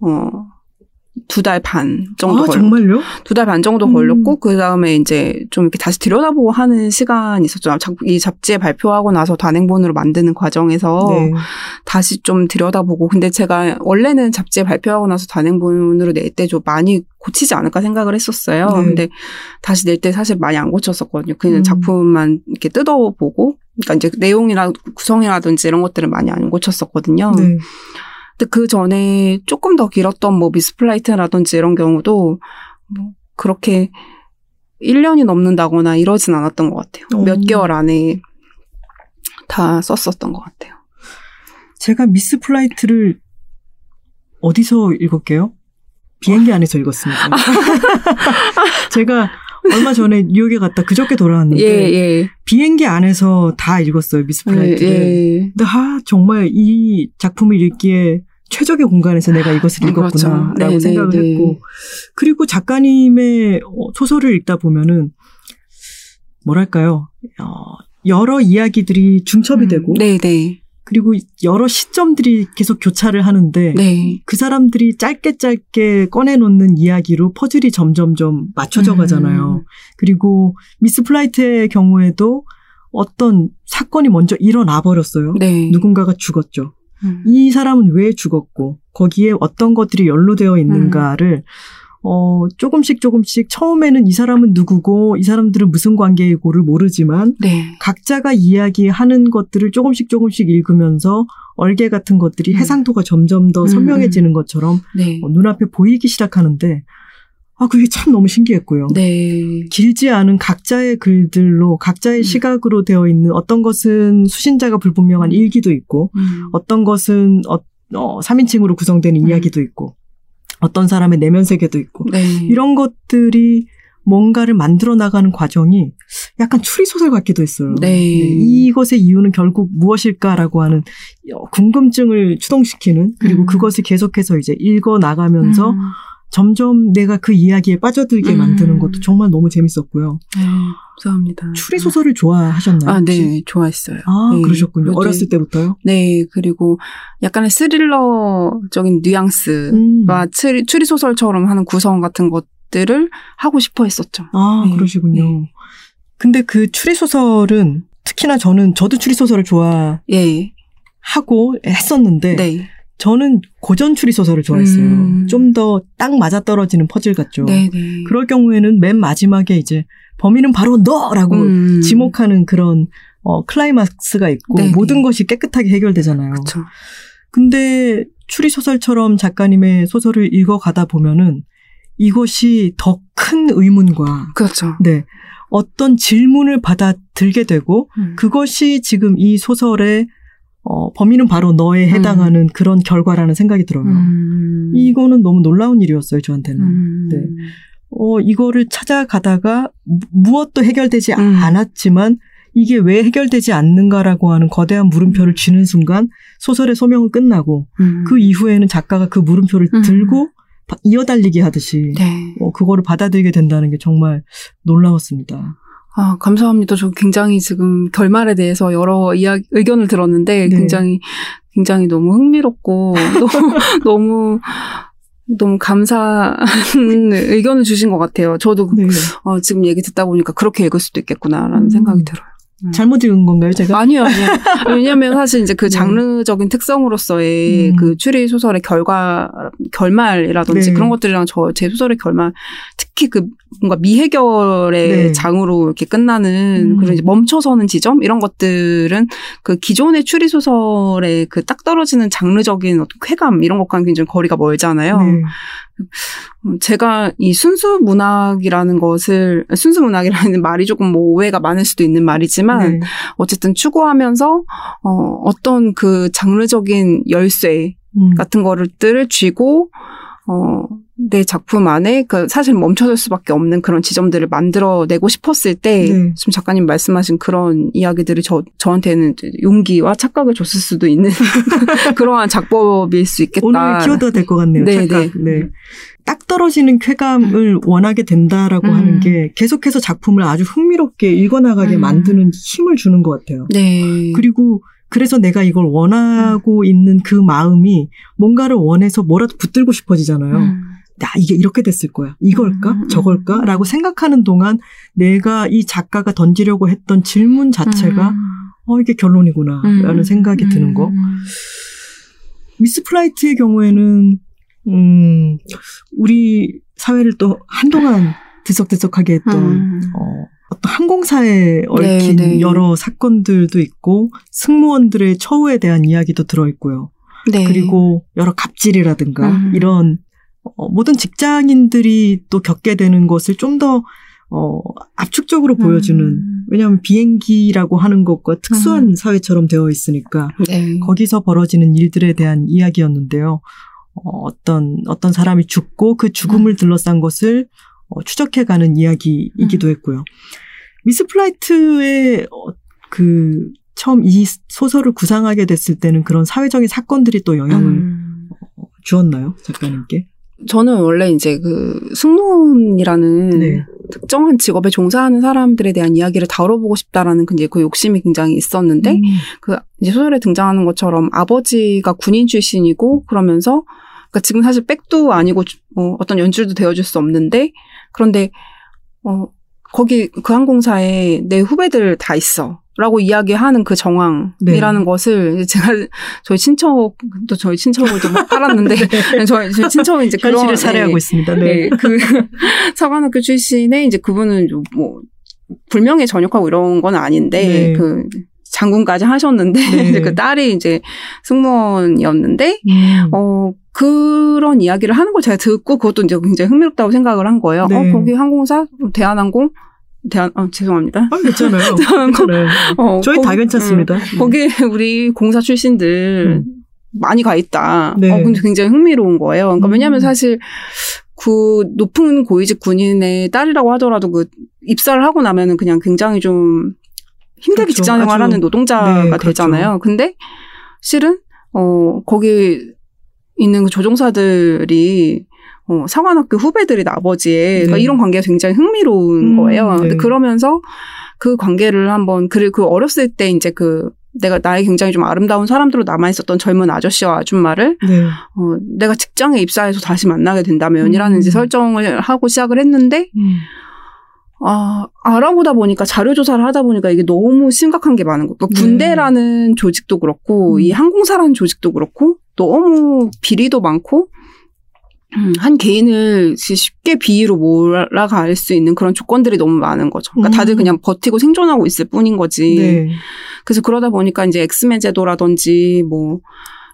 어, 두 달 반 정도 아, 걸렸고, 정말요? 두 달 반 정도 음. 걸렸고, 그 다음에 이제 좀 이렇게 다시 들여다보고 하는 시간이 있었죠. 작- 이 잡지에 발표하고 나서 단행본으로 만드는 과정에서 네. 다시 좀 들여다보고, 근데 제가 원래는 잡지에 발표하고 나서 단행본으로 낼 때 좀 많이 고치지 않을까 생각을 했었어요. 네. 근데 다시 낼 때 사실 많이 안 고쳤었거든요. 그냥 음. 작품만 이렇게 뜯어보고, 그러니까 이제 내용이나 구성이라든지 이런 것들은 많이 안 고쳤었거든요. 네. 근데 그 전에 조금 더 길었던 뭐 미스플라이트라든지 이런 경우도 뭐 그렇게 1년이 넘는다거나 이러진 않았던 것 같아요. 어. 몇 개월 안에 다 썼었던 것 같아요. 제가 미스 플라이트를 어디서 읽었게요? 비행기 안에서 읽었습니다. 제가 얼마 전에 뉴욕에 갔다 그저께 돌아왔는데 예, 예. 비행기 안에서 다 읽었어요. 미스 예, 플라이트를. 예. 근데 아 정말 이 작품을 읽기에 최적의 공간에서 내가 이것을 음, 읽었구나라고 그렇죠. 네, 생각을 네, 네. 했고 그리고 작가님의 어, 소설을 읽다 보면은 뭐랄까요 어, 여러 이야기들이 중첩이 되고 네, 네. 그리고 여러 시점들이 계속 교차를 하는데 네. 그 사람들이 짧게 짧게 꺼내놓는 이야기로 퍼즐이 점점점 맞춰져 음. 가잖아요. 그리고 미스 플라이트의 경우에도 어떤 사건이 먼저 일어나 버렸어요. 네. 누군가가 죽었죠. 음. 이 사람은 왜 죽었고 거기에 어떤 것들이 연루되어 있는가를 어 조금씩 조금씩 처음에는 이 사람은 누구고 이 사람들은 무슨 관계이고를 모르지만 네. 각자가 이야기하는 것들을 조금씩 조금씩 읽으면서 얼개 같은 것들이 음. 해상도가 점점 더 음, 선명해지는 것처럼 네. 어, 눈앞에 보이기 시작하는데 아 그게 참 너무 신기했고요. 네. 길지 않은 각자의 글들로 각자의 음. 시각으로 되어 있는 어떤 것은 수신자가 불분명한 음. 일기도 있고 음. 어떤 것은 어, 어 3인칭으로 구성되는 음. 이야기도 있고 어떤 사람의 내면 세계도 있고 네. 이런 것들이 뭔가를 만들어 나가는 과정이 약간 추리소설 같기도 했어요. 네. 이것의 이유는 결국 무엇일까라고 하는 어, 궁금증을 추동시키는 그리고 음. 그것을 계속해서 이제 읽어 나가면서 음. 점점 내가 그 이야기에 빠져들게 음. 만드는 것도 정말 너무 재밌었고요. 네. 감사합니다. 추리 소설을 좋아하셨나요? 아, 혹시? 네. 좋아했어요. 아, 네. 그러셨군요. 어렸을 때부터요? 네, 그리고 약간의 스릴러적인 뉘앙스와 음. 추리, 추리소설처럼 하는 구성 같은 것들을 하고 싶어 했었죠. 아, 네. 그러시군요. 네. 근데 그 추리 소설은 특히나 저는 저도 추리 소설을 좋아하고 예. 했었는데 네. 저는 고전 추리 소설을 좋아했어요. 음. 좀더 딱 맞아떨어지는 퍼즐 같죠. 네, 네. 그럴 경우에는 맨 마지막에 이제 범인은 바로 너라고 음. 지목하는 그런 어, 클라이막스가 있고 네네. 모든 것이 깨끗하게 해결되잖아요. 그렇죠. 근데 추리 소설처럼 작가님의 소설을 읽어 가다 보면은 이것이 더 큰 의문과 그렇죠. 네 어떤 질문을 받아들게 되고 음. 그것이 지금 이 소설의 어, 범인은 바로 너에 해당하는 그런 결과라는 생각이 들어요. 음. 이거는 너무 놀라운 일이었어요, 저한테는. 음. 네. 어, 이거를 찾아가다가 무- 무엇도 해결되지 음. 않았지만 이게 왜 해결되지 않는가라고 하는 거대한 물음표를 쥐는 순간 소설의 소명은 끝나고 음. 그 이후에는 작가가 그 물음표를 음. 들고 바- 이어달리기 하듯이 네. 어, 그거를 받아들이게 된다는 게 정말 놀라웠습니다. 아, 감사합니다. 저 굉장히 지금 결말에 대해서 여러 이야기, 의견을 들었는데 네. 굉장히, 굉장히 너무 흥미롭고, 너무, 너무, 너무 감사한 의견을 주신 것 같아요. 저도 네. 어, 지금 얘기 듣다 보니까 그렇게 읽을 수도 있겠구나라는 음. 생각이 들어요. 잘못 읽은 건가요, 제가? 아니요, 아니요. 왜냐면 사실 이제 그 네. 장르적인 특성으로서의 음. 그 추리 소설의 결과, 결말이라든지 네. 그런 것들이랑 저 제 소설의 결말, 특히 그 뭔가 미해결의 네. 장으로 이렇게 끝나는 음. 그런 이제 멈춰서는 지점 이런 것들은 그 기존의 추리 소설의 그 딱 떨어지는 장르적인 어떤 쾌감 이런 것과는 굉장히 거리가 멀잖아요. 네. 음, 제가 이 순수 문학이라는 것을 순수 문학이라는 말이 조금 뭐 오해가 많을 수도 있는 말이지만 네. 어쨌든 추구하면서 어 어떤 그 장르적인 열쇠 음. 같은 거를 쥐고 어 내 작품 안에 그 사실 멈춰설 수밖에 없는 그런 지점들을 만들어내고 싶었을 때 네. 지금 작가님 말씀하신 그런 이야기들이 저 저한테는 용기와 착각을 줬을 수도 있는 그러한 작법일 수 있겠다. 오늘 키워드가 될것 같네요. 네, 착각. 네. 네. 딱 떨어지는 쾌감을 원하게 된다라고 음. 하는 게 계속해서 작품을 아주 흥미롭게 읽어나가게 음. 만드는 힘을 주는 것 같아요. 네. 그리고 그래서 내가 이걸 원하고 있는 그 마음이 뭔가를 원해서 뭐라도 붙들고 싶어지잖아요. 음. 야, 이게 이렇게 됐을 거야. 이걸까? 음, 음, 저걸까? 음. 라고 생각하는 동안 내가 이 작가가 던지려고 했던 질문 자체가 음. 어, 이게 결론이구나. 라는 음. 생각이 드는 거. 음. 미스 플라이트의 경우에는 음, 우리 사회를 또 한동안 들썩들썩하게 했던 음. 어, 어떤 항공사에 얽힌 네, 네. 여러 사건들도 있고 승무원들의 처우에 대한 이야기도 들어 있고요. 네. 그리고 여러 갑질이라든가 음. 이런 어, 모든 직장인들이 또 겪게 되는 것을 좀더 어, 압축적으로 보여주는 음. 왜냐하면 비행기라고 하는 것과 특수한 사회처럼 되어 있으니까 네. 거기서 벌어지는 일들에 대한 이야기였는데요. 어, 어떤 어떤 사람이 죽고 그 음. 죽음을 둘러싼 것을 어, 추적해가는 이야기이기도 음. 했고요. 미스 플라이트의 어, 그 처음 이 소설을 구상하게 됐을 때는 그런 사회적인 사건들이 또 영향을 음. 주었나요, 작가님께? 저는 원래 이제 그 승무원이라는 네. 특정한 직업에 종사하는 사람들에 대한 이야기를 다뤄보고 싶다라는 그그 욕심이 굉장히 있었는데 음, 그 이제 소설에 등장하는 것처럼 아버지가 군인 출신이고 그러면서 그러니까 지금 사실 백도 아니고 어, 어떤 연출도 되어줄 수 없는데 그런데 어 거기 그 항공사에 내 후배들 다 있어. 라고 이야기하는 그 정황이라는 네. 것을 제가 저희 친척 또 저희 친척을 좀 팔았는데 저희, 저희 친척은 이제 그런 네. 현실을 살해하고 예, 있습니다. 네. 네, 그 사관학교 출신의 이제 그분은 좀뭐 불명예 전역하고 이런 건 아닌데 네. 그 장군까지 하셨는데 네. 그 딸이 이제 승무원이었는데 음. 어 그런 이야기를 하는 걸 제가 듣고 그것도 이제 굉장히 흥미롭다고 생각을 한 거예요. 네. 어 거기 항공사 대한항공 대한 어 죄송합니다. 아, 괜찮아요. 대한항공 괜찮아요. 어, 저희 거- 다 괜찮습니다. 음, 거기 우리 공사 출신들 음. 많이 가 있다. 네. 어, 근데 굉장히 흥미로운 거예요. 그러니까 음. 왜냐하면 사실 그 높은 고위직 군인의 딸이라고 하더라도 그 입사를 하고 나면은 그냥 굉장히 좀 힘들게 그렇죠. 직장 생활하는 노동자가 네, 그렇죠. 되잖아요. 근데 실은 어 거기 있는 그 조종사들이 어, 사관학교 후배들이 아버지의 그러니까 네. 이런 관계가 굉장히 흥미로운 음, 거예요. 네. 근데 그러면서 그 관계를 한번 그리고 그 어렸을 때 이제 그 내가 나의 굉장히 좀 아름다운 사람들로 남아 있었던 젊은 아저씨와 아줌마를 네. 어, 내가 직장에 입사해서 다시 만나게 된다면이라는 음. 이제 설정을 하고 시작을 했는데 음. 아, 알아보다 보니까 자료 조사를 하다 보니까 이게 너무 심각한 게 많은 거예요. 그러니까 네. 군대라는 조직도 그렇고 음. 이 항공사라는 조직도 그렇고 너무 비리도 많고 음, 한 개인을 쉽게 비위로 몰아갈 수 있는 그런 조건들이 너무 많은 거죠. 그러니까 음. 다들 그냥 버티고 생존하고 있을 뿐인 거지. 네. 그래서 그러다 보니까 이제 엑스맨 제도라든지 뭐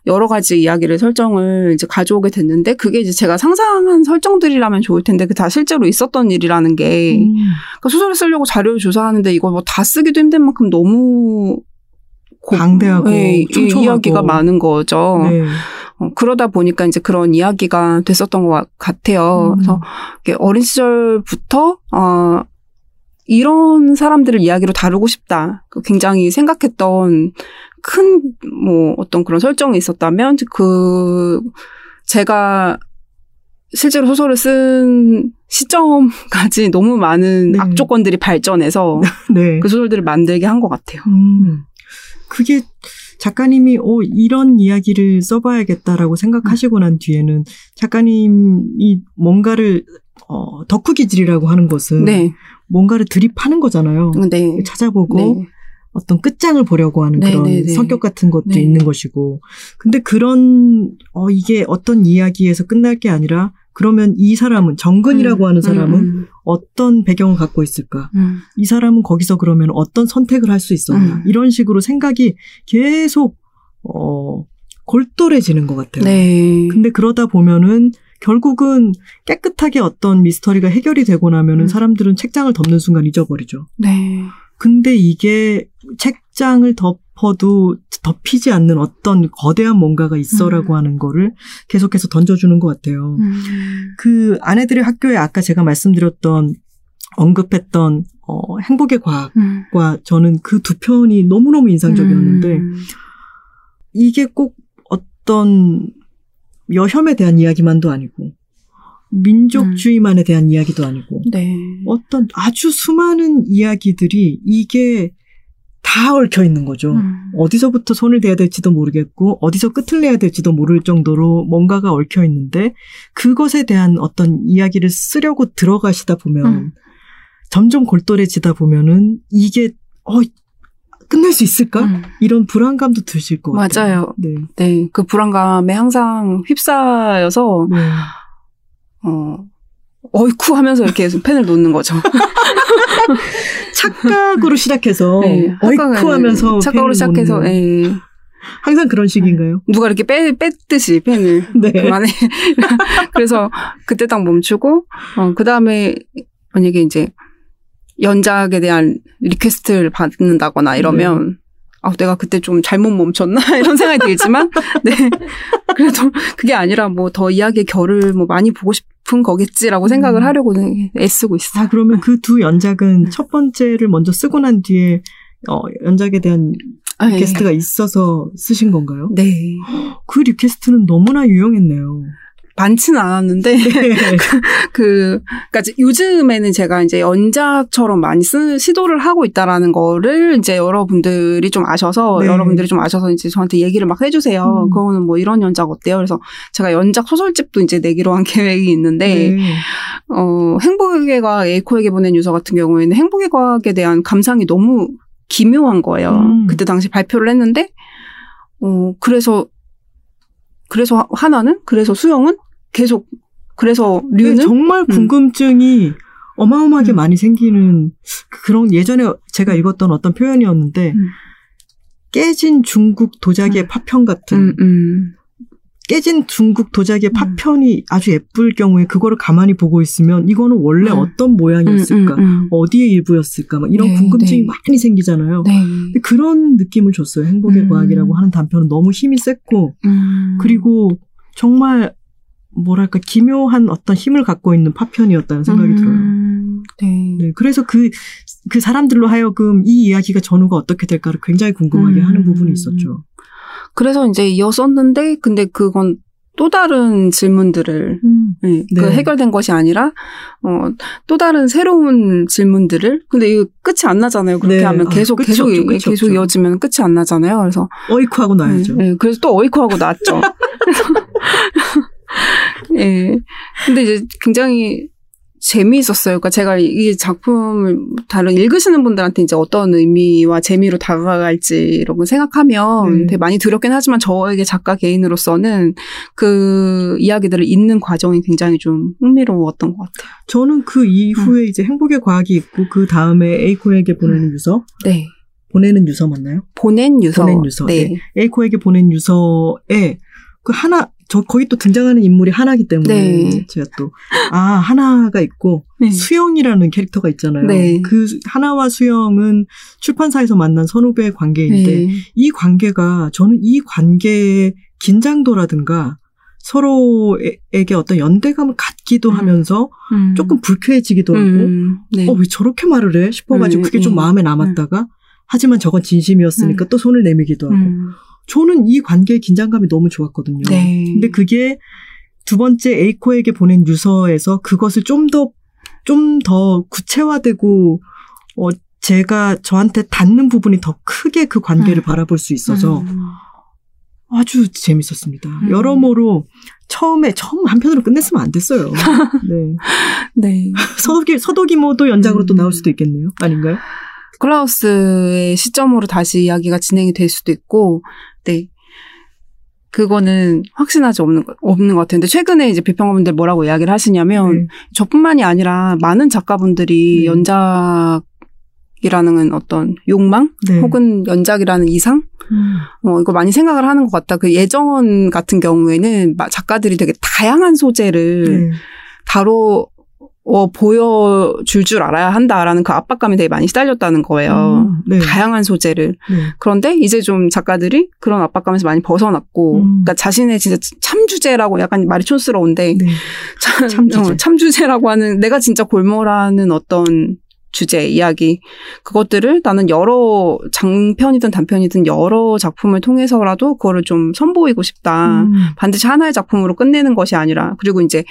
여러 가지 이야기를 설정을 이제 가져오게 됐는데 그게 이제 제가 상상한 설정들이라면 좋을 텐데 그 다 실제로 있었던 일이라는 게 음. 그러니까 소설을 쓰려고 자료를 조사하는데 이거 뭐다 쓰기도 힘든 만큼 너무 고- 방대하고 예, 이- 촘촘하고. 이야기가 많은 거죠. 네. 어, 그러다 보니까 이제 그런 이야기가 됐었던 것 같아요. 음. 그래서 어린 시절부터 어, 이런 사람들을 이야기로 다루고 싶다. 그 굉장히 생각했던 큰 뭐 어떤 그런 설정이 있었다면 그 제가 실제로 소설을 쓴 시점까지 너무 많은 네. 악조건들이 발전해서 네. 그 소설들을 만들게 한 것 같아요. 음, 그게 작가님이 오 이런 이야기를 써봐야겠다라고 생각하시고 난 뒤에는 작가님이 뭔가를 어, 덕후 기질이라고 하는 것은 네, 뭔가를 들이파는 거잖아요. 네, 찾아보고 네, 어떤 끝장을 보려고 하는 네, 그런 네, 네. 성격 같은 것도 네. 있는 것이고. 근데 그런, 어, 이게 어떤 이야기에서 끝날 게 아니라 그러면 이 사람은, 정근이라고 하는 사람은 음, 어떤 배경을 갖고 있을까? 음, 이 사람은 거기서 그러면 어떤 선택을 할 수 있었나? 음. 이런 식으로 생각이 계속, 어, 골똘해지는 것 같아요. 네, 근데 그러다 보면은 결국은 깨끗하게 어떤 미스터리가 해결이 되고 나면은 음. 사람들은 책장을 덮는 순간 잊어버리죠. 네, 근데 이게 책장을 덮어도 덮이지 않는 어떤 거대한 뭔가가 있어라고 음. 하는 거를 계속해서 던져주는 것 같아요. 음, 그 아내들의 학교에 아까 제가 말씀드렸던 언급했던 어, 행복의 과학과 음. 저는 그 두 편이 너무너무 인상적이었는데 음, 이게 꼭 어떤 여혐에 대한 이야기만도 아니고 민족주의만에 대한 이야기도 아니고 네, 어떤 아주 수많은 이야기들이 이게 다 얽혀 있는 거죠. 음, 어디서부터 손을 대야 될지도 모르겠고 어디서 끝을 내야 될지도 모를 정도로 뭔가가 얽혀 있는데 그것에 대한 어떤 이야기를 쓰려고 들어가시다 보면 음. 점점 골똘해지다 보면은 이게 어 끝낼 수 있을까? 음. 이런 불안감도 드실 것 같아요. 맞아요. 네. 네, 그 불안감에 항상 휩싸여서 네. 어 어이쿠 하면서 이렇게 펜을 놓는 거죠. 착각으로 시작해서 네, 어이쿠 하면서 착각으로 시작해서. 예. 항상 그런 식인가요? 누가 이렇게 빼, 뺐듯이 펜을 네. 그만해. 그래서 그때 딱 멈추고 어, 그 다음에 만약에 이제 연작에 대한 request를 받는다거나 이러면 네. 아, 내가 그때 좀 잘못 멈췄나 이런 생각이 들지만 네 그래도 그게 아니라 뭐 더 이야기의 결을 뭐 많이 보고 싶은 거겠지라고 생각을 음. 하려고 애쓰고 있어요. 아 그러면 그 두 연작은 네. 첫 번째를 먼저 쓰고 난 뒤에 어, 연작에 대한 아, 예. request가 있어서 쓰신 건가요? 네 그 request는 너무나 유용했네요. 많지는 않았는데 그, 그니까 요즘에는 제가 이제 연작처럼 많이 쓰, 시도를 하고 있다라는 거를 이제 여러분들이 좀 아셔서, 네. 여러분들이 좀 아셔서 이제 저한테 얘기를 막 해주세요. 음. 그거는 뭐 이런 연작 어때요? 그래서 제가 연작 소설집도 이제 내기로 한 계획이 있는데, 네. 어, 행복의 과학, 에이코에게 보낸 유서 같은 경우에는 행복의 과학에 대한 감상이 너무 기묘한 거예요. 음. 그때 당시 발표를 했는데, 어, 그래서, 그래서 하나는, 그래서 수영은 계속, 그래서 류는 네, 정말 궁금증이 어마어마하게 음. 많이 생기는 그런 예전에 제가 읽었던 어떤 표현이었는데 음. 깨진 중국 도자기의 파편 같은 음, 음. 깨진 중국 도자기의 음. 파편이 아주 예쁠 경우에 그거를 가만히 보고 있으면 이거는 원래 음. 어떤 모양이었을까 음, 음, 음. 어디의 일부였을까 막 이런 네, 궁금증이 네. 많이 생기잖아요. 네. 근데 그런 느낌을 줬어요. 행복의 음. 과학이라고 하는 단편은 너무 힘이 셌고 음. 그리고 정말 뭐랄까 기묘한 어떤 힘을 갖고 있는 파편이었다는 생각이 들어요. 음, 네. 네, 그래서 그, 그 사람들로 하여금 이 이야기가 전후가 어떻게 될까를 굉장히 궁금하게 음. 하는 부분이 있었죠. 그래서 이제 이어 썼는데, 근데 그건 또 다른 질문들을 음. 네, 네. 그 해결된 것이 아니라 어, 또 다른 새로운 질문들을 근데 이거 끝이 안 나잖아요. 그렇게 네. 하면 아, 계속 끝이 계속 없죠, 계속 없죠. 이어지면 끝이 안 나잖아요. 그래서 어이쿠 하고. 네, 네, 그래서 또 어이쿠 하고 났죠. 예. 근데 이제 굉장히 재미있었어요. 그러니까 제가 이 작품을 다른 읽으시는 분들한테 이제 어떤 의미와 재미로 다가갈지 이런 걸 생각하면 네. 되게 많이 두렵긴 하지만 저에게 작가 개인으로서는 그 이야기들을 읽는 과정이 굉장히 좀 흥미로웠던 것 같아요. 저는 그 이후에 이제 행복의 과학이 있고 그 다음에 에이코에게 보내는 유서, 네. 보내는 유서 맞나요? 보낸 유서. 보낸 유서. 네. 에이코에게 보낸 유서에 그 하나, 저 거기 또 등장하는 인물이 하나기 때문에 네. 제가 또, 아, 하나가 있고 네. 수영이라는 캐릭터가 있잖아요. 네. 그 하나와 수영은 출판사에서 만난 선후배 관계인데 네. 이 관계가 저는 이 관계의 긴장도라든가 서로에게 어떤 연대감을 갖기도 음. 하면서 음. 조금 불쾌해지기도 하고 음. 네. 어왜 저렇게 말을 해 싶어가지고 음, 그게 좀 음. 마음에 남았다가 하지만 저건 진심이었으니까 또 손을 내밀기도 하고 음. 저는 이 관계의 긴장감이 너무 좋았거든요. 네. 근데 그게 두 번째 에이코에게 보낸 유서에서 그것을 좀 더, 좀 더 구체화되고, 어, 제가 저한테 닿는 부분이 더 크게 그 관계를 음. 바라볼 수 있어서 음. 아주 재밌었습니다. 음. 여러모로 처음에, 처음 한 편으로 끝냈으면 안 됐어요. 네. 네. 서도기, 서도기모도 연작으로 또 음. 나올 수도 있겠네요. 아닌가요? 클라우스의 시점으로 다시 이야기가 진행이 될 수도 있고, 네. 그거는 확신하지 없는, 것- 없는 것 같은데, 최근에 이제 비평가분들 뭐라고 이야기를 하시냐면, 네. 저뿐만이 아니라 많은 작가분들이 네. 연작이라는 어떤 욕망? 네. 혹은 연작이라는 이상? 음. 어, 이거 많이 생각을 하는 것 같다. 그 예정 같은 경우에는 마- 작가들이 되게 다양한 소재를 네. 다뤄 어, 보여줄 줄 알아야 한다라는 그 압박감이 되게 많이 시달렸다는 거예요. 음, 네. 다양한 소재를. 네. 그런데 이제 좀 작가들이 그런 압박감에서 많이 벗어났고, 음. 그러니까 자신의 진짜 참 주제라고 약간 말이 촌스러운데, 네. 참, 참 주제. 어, 참 주제라고 하는 내가 진짜 골몰하는 어떤 주제, 이야기 그것들을 나는 여러 장편이든 단편이든 여러 작품을 통해서라도 그거를 좀 선보이고 싶다. 음. 반드시 하나의 작품으로 끝내는 것이 아니라 그리고 이제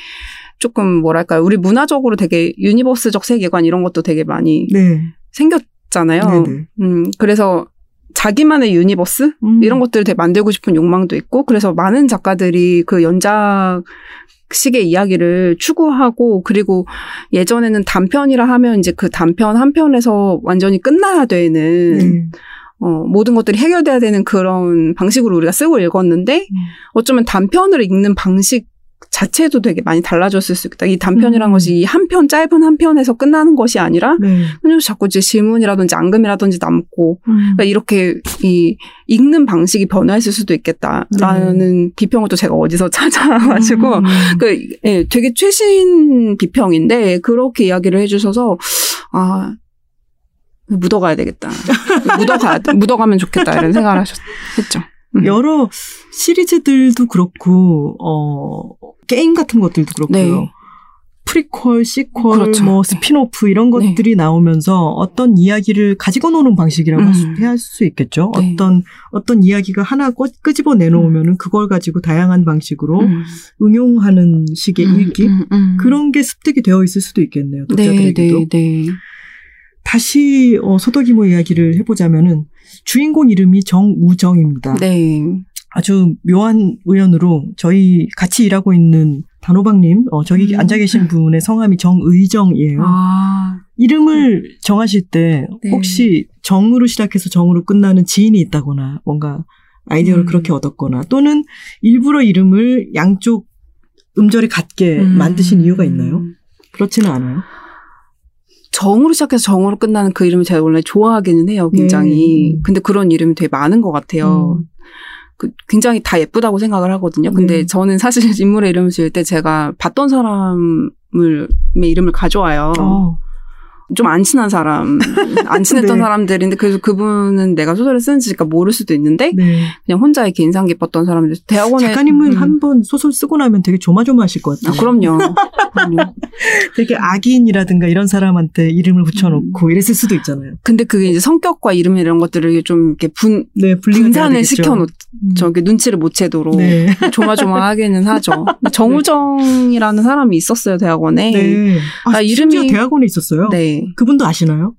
조금 뭐랄까요 우리 문화적으로 되게 universe적 세계관 이런 것도 되게 많이 네. 생겼잖아요. 네네. 음 그래서 자기만의 universe 음. 이런 것들을 되게 만들고 싶은 욕망도 있고 그래서 많은 작가들이 그 연작 식의 이야기를 추구하고 그리고 예전에는 단편이라 하면 이제 그 단편 한 편에서 완전히 끝나야 되는 네. 어, 모든 것들이 해결돼야 되는 그런 방식으로 우리가 쓰고 읽었는데 음. 어쩌면 단편을 읽는 방식 자체도 되게 많이 달라졌을 수 있다. 이 단편이란 음. 것이 이한 편 짧은 한 편에서 끝나는 것이 아니라 네. 그냥 자꾸 이제 질문이라든지 앙금이라든지 남고 음. 그러니까 이렇게 이 읽는 방식이 변화했을 수도 있겠다라는 비평을 또 제가 어디서 찾아가지고 음. 그 예, 되게 최신 비평인데 그렇게 이야기를 해주셔서 아 묻어가야 되겠다. 묻어가 묻어가면 좋겠다 이런 생각을 하셨, 했죠. 음. 여러 시리즈들도 그렇고 어 게임 같은 것들도 그렇고요. 네. prequel, sequel, 그렇죠. 뭐 네. 스피노프 이런 네. 것들이 나오면서 어떤 이야기를 가지고 노는 방식이라고 음. 해야 할수 있겠죠. 네. 어떤 어떤 이야기가 하나 끄, 끄집어 내놓으면은 그걸 가지고 다양한 방식으로 음. 응용하는 식의 음, 읽기 음, 음. 그런 게 습득이 되어 있을 수도 있겠네요. 네, 독자들에게도. 네, 네. 다시 어, 소도기모 이야기를 해보자면은 주인공 이름이 정우정입니다. 네. 아주 묘한 우연으로 저희 같이 일하고 있는 단호박님, 어, 저기 음. 앉아 계신 분의 성함이 정의정이에요. 아, 이름을 정하실 때 네. 혹시 정으로 시작해서 정으로 끝나는 지인이 있다거나 뭔가 아이디어를 음. 그렇게 얻었거나 또는 일부러 이름을 양쪽 음절이 같게 음. 만드신 이유가 있나요? 그렇지는 않아요. 정으로 시작해서 정으로 끝나는 그 이름을 제가 원래 좋아하기는 해요, 굉장히. 네. 근데 그런 이름이 되게 많은 것 같아요. 음. 그 굉장히 다 예쁘다고 생각을 하거든요. 근데 네. 저는 사실 인물의 이름을 지을 때 제가 봤던 사람을 의 이름을 가져와요. 어. 좀 안 친한 사람, 안 친했던 네. 사람들인데 그래서 그분은 내가 소설을 쓰는지가 모를 수도 있는데 네. 그냥 혼자 이렇게 인상 깊었던 사람들. 대학원에 작가님은 음. 한번 소설 쓰고 나면 되게 조마조마하실 것 아, 같아요. 그럼요. 그럼요. 되게 악인이라든가 이런 사람한테 이름을 붙여놓고 이랬을 수도 있잖아요. 근데 그게 이제 성격과 이름 이런 것들을 좀 이렇게 분 네, 분산을. 시켜놓 음. 저기 눈치를 못 채도록 네. 조마조마하게는 하죠. 정우정이라는 사람이 있었어요 대학원에. 네. 아, 아, 이름이- 대학원에 있었어요. 네. 그분도 아시나요?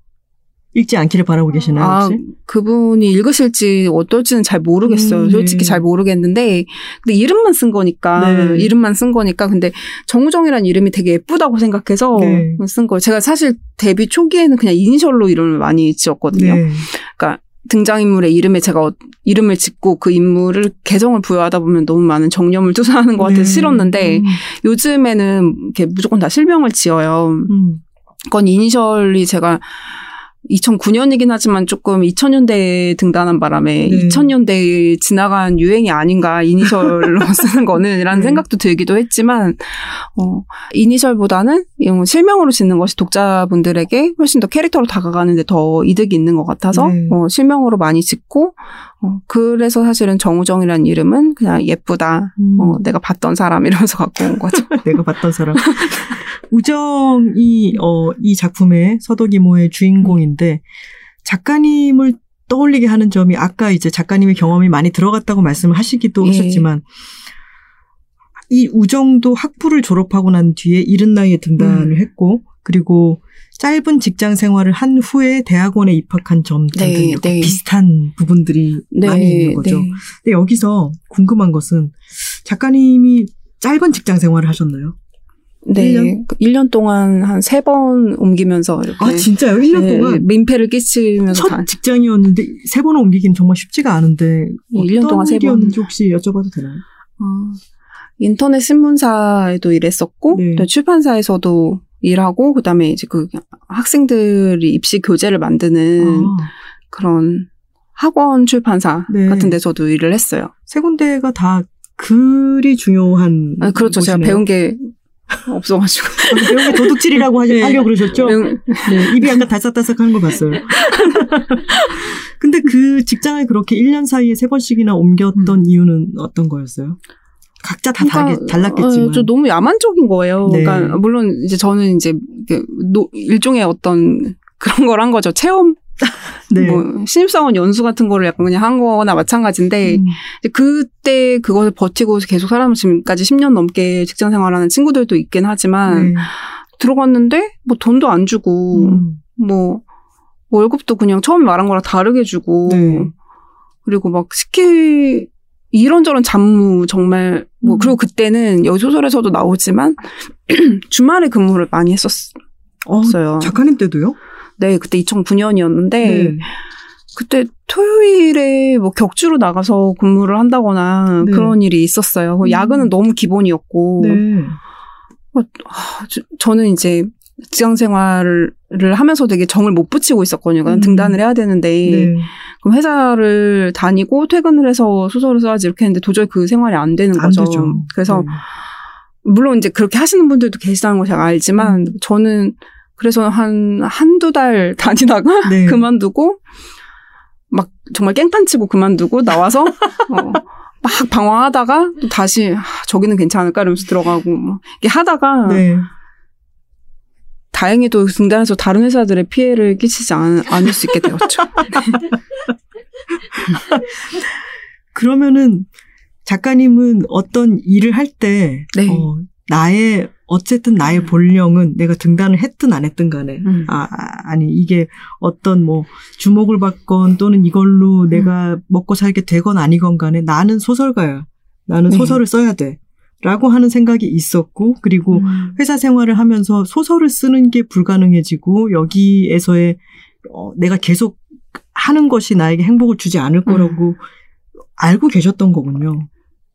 읽지 않기를 바라고 계시나요, 아, 혹시? 그분이 읽으실지 어떨지는 잘 모르겠어요. 음, 솔직히 네. 잘 모르겠는데, 근데 이름만 쓴 거니까, 네. 이름만 쓴 거니까, 근데 정우정이라는 이름이 되게 예쁘다고 생각해서 네. 쓴 거예요. 제가 사실 데뷔 초기에는 그냥 이니셜로 이름을 많이 지었거든요. 네. 등장인물의 이름에 제가 어- 이름을 짓고 그 인물을 개성을 부여하다 보면 너무 많은 정념을 투사하는 것 같아서 네. 싫었는데, 음, 요즘에는 이렇게 무조건 다 실명을 지어요. 음. 그건 이니셜이 제가 2009년이긴 하지만 조금 2000년대에 등단한 바람에 네. 2000년대에 지나간 유행이 아닌가 이니셜로 쓰는 거는 이라는 네. 생각도 들기도 했지만 어, 이니셜보다는 이런 실명으로 짓는 것이 독자분들에게 훨씬 더 캐릭터로 다가가는데 더 이득이 있는 것 같아서 네. 어, 실명으로 많이 짓고 어, 그래서 사실은 정우정이라는 이름은 그냥 예쁘다 음. 어, 내가 봤던 사람 이러면서 갖고 온 거죠. 내가 봤던 사람. 우정이 어, 이 작품의 서도기모의 주인공인데 작가님을 떠올리게 하는 점이 아까 이제 작가님의 경험이 많이 들어갔다고 말씀을 하시기도 예. 하셨지만 이 우정도 학부를 졸업하고 난 뒤에 이른 나이에 등단을 음. 했고 그리고 짧은 직장 생활을 한 후에 대학원에 입학한 점 등등 네, 이렇게 네. 비슷한 부분들이 많이 있는 거죠. 네. 근데 여기서 궁금한 것은 작가님이 짧은 직장 생활을 하셨나요? 네. 1년? 1년 동안 한 세 번 옮기면서 이렇게 아 진짜요? 1년 네, 동안 민폐를 끼치면서 첫 다 직장이었는데 세 번 옮기긴 정말 쉽지가 않은데 네, 1년 어떤 동안 세 번. 일이었는지 혹시 여쭤봐도 되나요? 어, 인터넷 신문사에도 일했었고 네. 또 출판사에서도 일하고 그다음에 이제 그 학생들이 입시 교재를 만드는 아, 그런 학원 출판사 네. 같은 데서도 일을 했어요. 세 군데가 다 글이 중요한 아, 그렇죠. 제가 곳이네요. 배운 게 없어가지고. 아, 배운 게 도둑질이라고 하시, 네. 그러셨죠? 배운- 네, 입이 약간 달싹달싹한 거 봤어요. 근데 그 직장을 그렇게 1년 사이에 세 번씩이나 옮겼던 이유는 어떤 거였어요? 각자 다 그러니까, 달랐겠지만. 어, 좀 너무 야만적인 거예요. 네. 그러니까 물론 이제 저는 이제 노- 일종의 어떤 그런 걸 한 거죠. 체험, 네. 뭐 신입사원 연수 같은 거를 약간 그냥 한 거나 마찬가지인데 음, 그때 그것을 버티고 계속 살아면 지금까지 10년 넘게 직장 생활하는 친구들도 있긴 하지만 네. 들어갔는데 뭐 돈도 안 주고 음, 뭐 월급도 그냥 처음에 말한 거랑 다르게 주고 네. 그리고 막 시키 이런저런 잡무 정말 뭐 음. 그리고 그때는 여기 소설에서도 나오지만 주말에 근무를 많이 했었어요. 어, 작가님 때도요? 네, 그때 2009년이었는데 네. 그때 토요일에 뭐 격주로 나가서 근무를 한다거나 네. 그런 일이 있었어요. 음. 야근은 너무 기본이었고 네. 아, 저- 저는 이제 직장 생활을 하면서 되게 정을 못 붙이고 있었거든요. 음. 등단을 해야 되는데 네. 그럼 회사를 다니고 퇴근을 해서 소설을 써야지 이렇게 했는데 도저히 그 생활이 안 되는 안 거죠. 되죠. 그래서 네. 물론 이제 그렇게 하시는 분들도 계시다는 걸 제가 알지만 음. 저는 그래서 한 한두 달 다니다가 네. 그만두고 막 정말 깽판 치고 그만두고 나와서 어, 막 방황하다가 또 다시 아, 저기는 괜찮을까 이러면서 들어가고 뭐 이렇게 하다가 네. 다행히도 등단해서 다른 회사들의 피해를 끼치지 않, 않을 수 있게 되었죠. 그러면은 작가님은 어떤 일을 할때 네. 어, 나의 어쨌든 나의 본령은 내가 등단을 했든 안 했든 간에 음. 아, 아, 아니 이게 어떤 뭐 주목을 받건 또는 이걸로 음. 내가 먹고 살게 되건 아니건 간에 나는 소설가야. 나는 네. 소설을 써야 돼. 라고 하는 생각이 있었고 그리고 음. 회사 생활을 하면서 소설을 쓰는 게 불가능해지고 여기에서의 어, 내가 계속 하는 것이 나에게 행복을 주지 않을 거라고 알고 계셨던 거군요.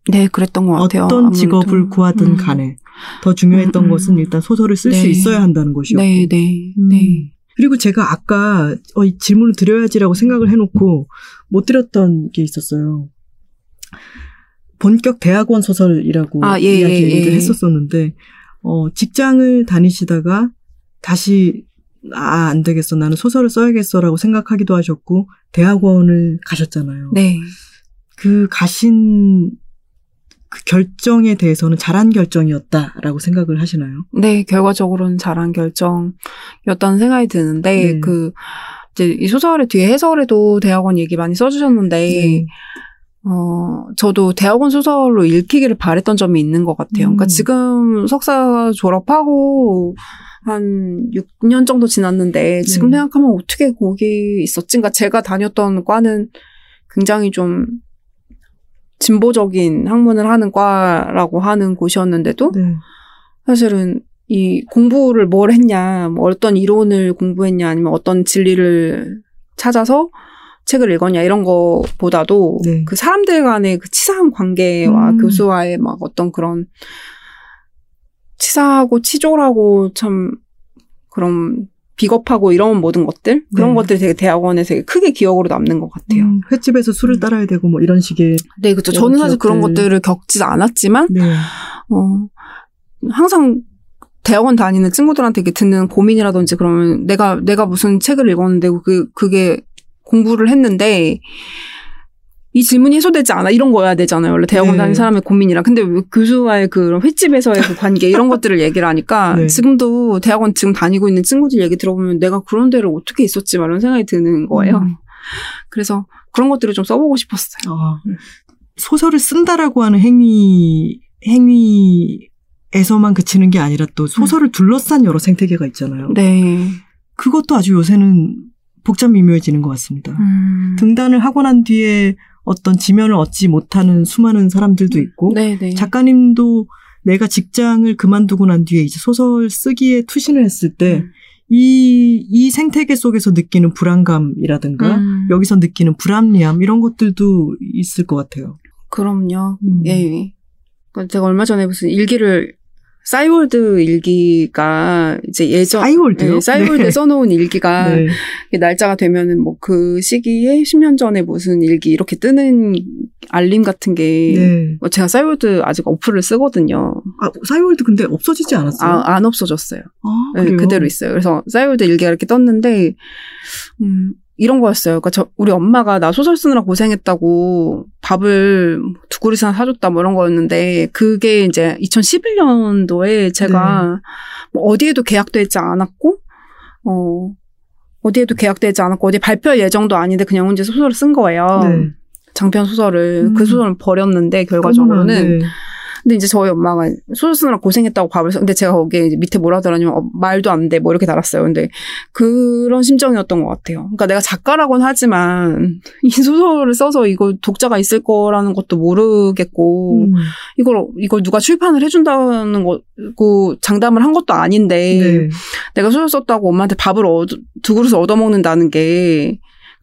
네, 그랬던 것 같아요. 어떤 아무래도. 직업을 구하든 음. 간에 더 중요했던 음, 음. 것은 일단 소설을 쓸수 네. 있어야 한다는 것이었고. 네, 네, 음. 네. 그리고 제가 아까 어, 이 질문을 드려야지라고 생각을 해놓고 못 드렸던 게 있었어요. 본격 대학원 소설이라고 아, 예, 이야기를 예, 예. 했었었는데 어, 직장을 다니시다가 다시 아, 안 되겠어. 나는 소설을 써야겠어라고 생각하기도 하셨고 대학원을 가셨잖아요. 네. 그 가신 그 결정에 대해서는 잘한 결정이었다라고 생각을 하시나요? 네, 결과적으로는 잘한 결정이었다는 생각이 드는데, 네. 그, 이제 이 소설의 뒤에 해설에도 대학원 얘기 많이 써주셨는데, 네. 어, 저도 대학원 소설로 읽히기를 바랬던 점이 있는 것 같아요. 그러니까 음. 지금 석사 졸업하고 한 6년 정도 지났는데, 지금 네. 생각하면 어떻게 거기 있었지? 그러니까 제가 다녔던 과는 굉장히 좀 진보적인 학문을 하는 과라고 하는 곳이었는데도, 네. 사실은 이 공부를 뭘 했냐, 뭐 어떤 이론을 공부했냐, 아니면 어떤 진리를 찾아서 책을 읽었냐 이런 거보다도 네. 그 사람들 간의 그 치사한 관계와 음. 교수와의 막 어떤 그런 치사하고 치졸하고 참 그런 비겁하고 이런 모든 것들 그런 네. 것들이 되게 대학원에 되게 크게 기억으로 남는 것 같아요. 음, 횟집에서 술을 음. 따라야 되고 뭐 이런 식의 네, 그렇죠. 저는 사실 그런 기억들. 것들을 겪지 않았지만 네. 어, 항상 대학원 다니는 친구들한테 이렇게 듣는 고민이라든지 그러면 내가, 내가 무슨 책을 읽었는데 그, 그게 공부를 했는데 이 질문이 해소되지 않아. 이런 거여야 되잖아요. 원래 대학원 네. 다니는 사람의 고민이라. 근데 왜 교수와의 그 횟집에서의 그 관계 이런 것들을 얘기를 하니까 네. 지금도 대학원 지금 다니고 있는 친구들 얘기 들어보면 내가 그런 데를 어떻게 있었지? 막 이런 생각이 드는 거예요. 음. 그래서 그런 것들을 좀 써보고 싶었어요. 아, 소설을 쓴다라고 하는 행위에 행위에서만 그치는 게 아니라 또 소설을 둘러싼 여러 생태계가 있잖아요. 네. 그것도 아주 요새는 복잡 미묘해지는 것 같습니다. 음. 등단을 하고 난 뒤에 어떤 지면을 얻지 못하는 수많은 사람들도 있고 네, 네. 작가님도 내가 직장을 그만두고 난 뒤에 이제 소설 쓰기에 투신을 했을 때 음. 이, 이 생태계 속에서 느끼는 불안감이라든가 음. 여기서 느끼는 불합리함 이런 것들도 있을 것 같아요. 그럼요. 음. 예. 그 제가 얼마 전에 무슨 일기를 싸이월드 일기가 이제 예전 싸이월드요? 예, 싸이월드에 네. 써놓은 일기가 네. 날짜가 되면은 뭐 그 시기에 10년 전에 무슨 일기 이렇게 뜨는 알림 같은 게 네. 뭐 제가 싸이월드 아직 어플을 쓰거든요. 아, 싸이월드 근데 없어지지 않았어요? 아, 안 없어졌어요. 아, 네? 그대로 있어요. 그래서 싸이월드 일기가 이렇게 떴는데 음, 이런 거였어요. 그러니까 저, 우리 엄마가 나 소설 쓰느라 고생했다고 밥을 두 그릇이나 사줬다 뭐 이런 거였는데 그게 이제 2011년도에 제가 네. 뭐 어디에도 계약되지 않았고 어 어디에도 계약되지 않았고 어디 발표할 예정도 아닌데 그냥 혼자 소설을 쓴 거예요. 네. 장편 소설을 음. 그 소설을 버렸는데 결과적으로는 어머나, 네. 근데 이제 저희 엄마가 소설 쓰느라 고생했다고 밥을 써. 근데 제가 거기에 밑에 뭐라 하더라냐면 어, 말도 안 돼. 뭐 이렇게 달았어요. 근데 그런 심정이었던 것 같아요. 그러니까 내가 작가라고는 하지만 이 소설을 써서 이거 독자가 있을 거라는 것도 모르겠고 음. 이걸 이걸 누가 출판을 해준다는 거고 장담을 한 것도 아닌데 네. 내가 소설 썼다고 엄마한테 밥을 얻, 두 그릇을 얻어먹는다는 게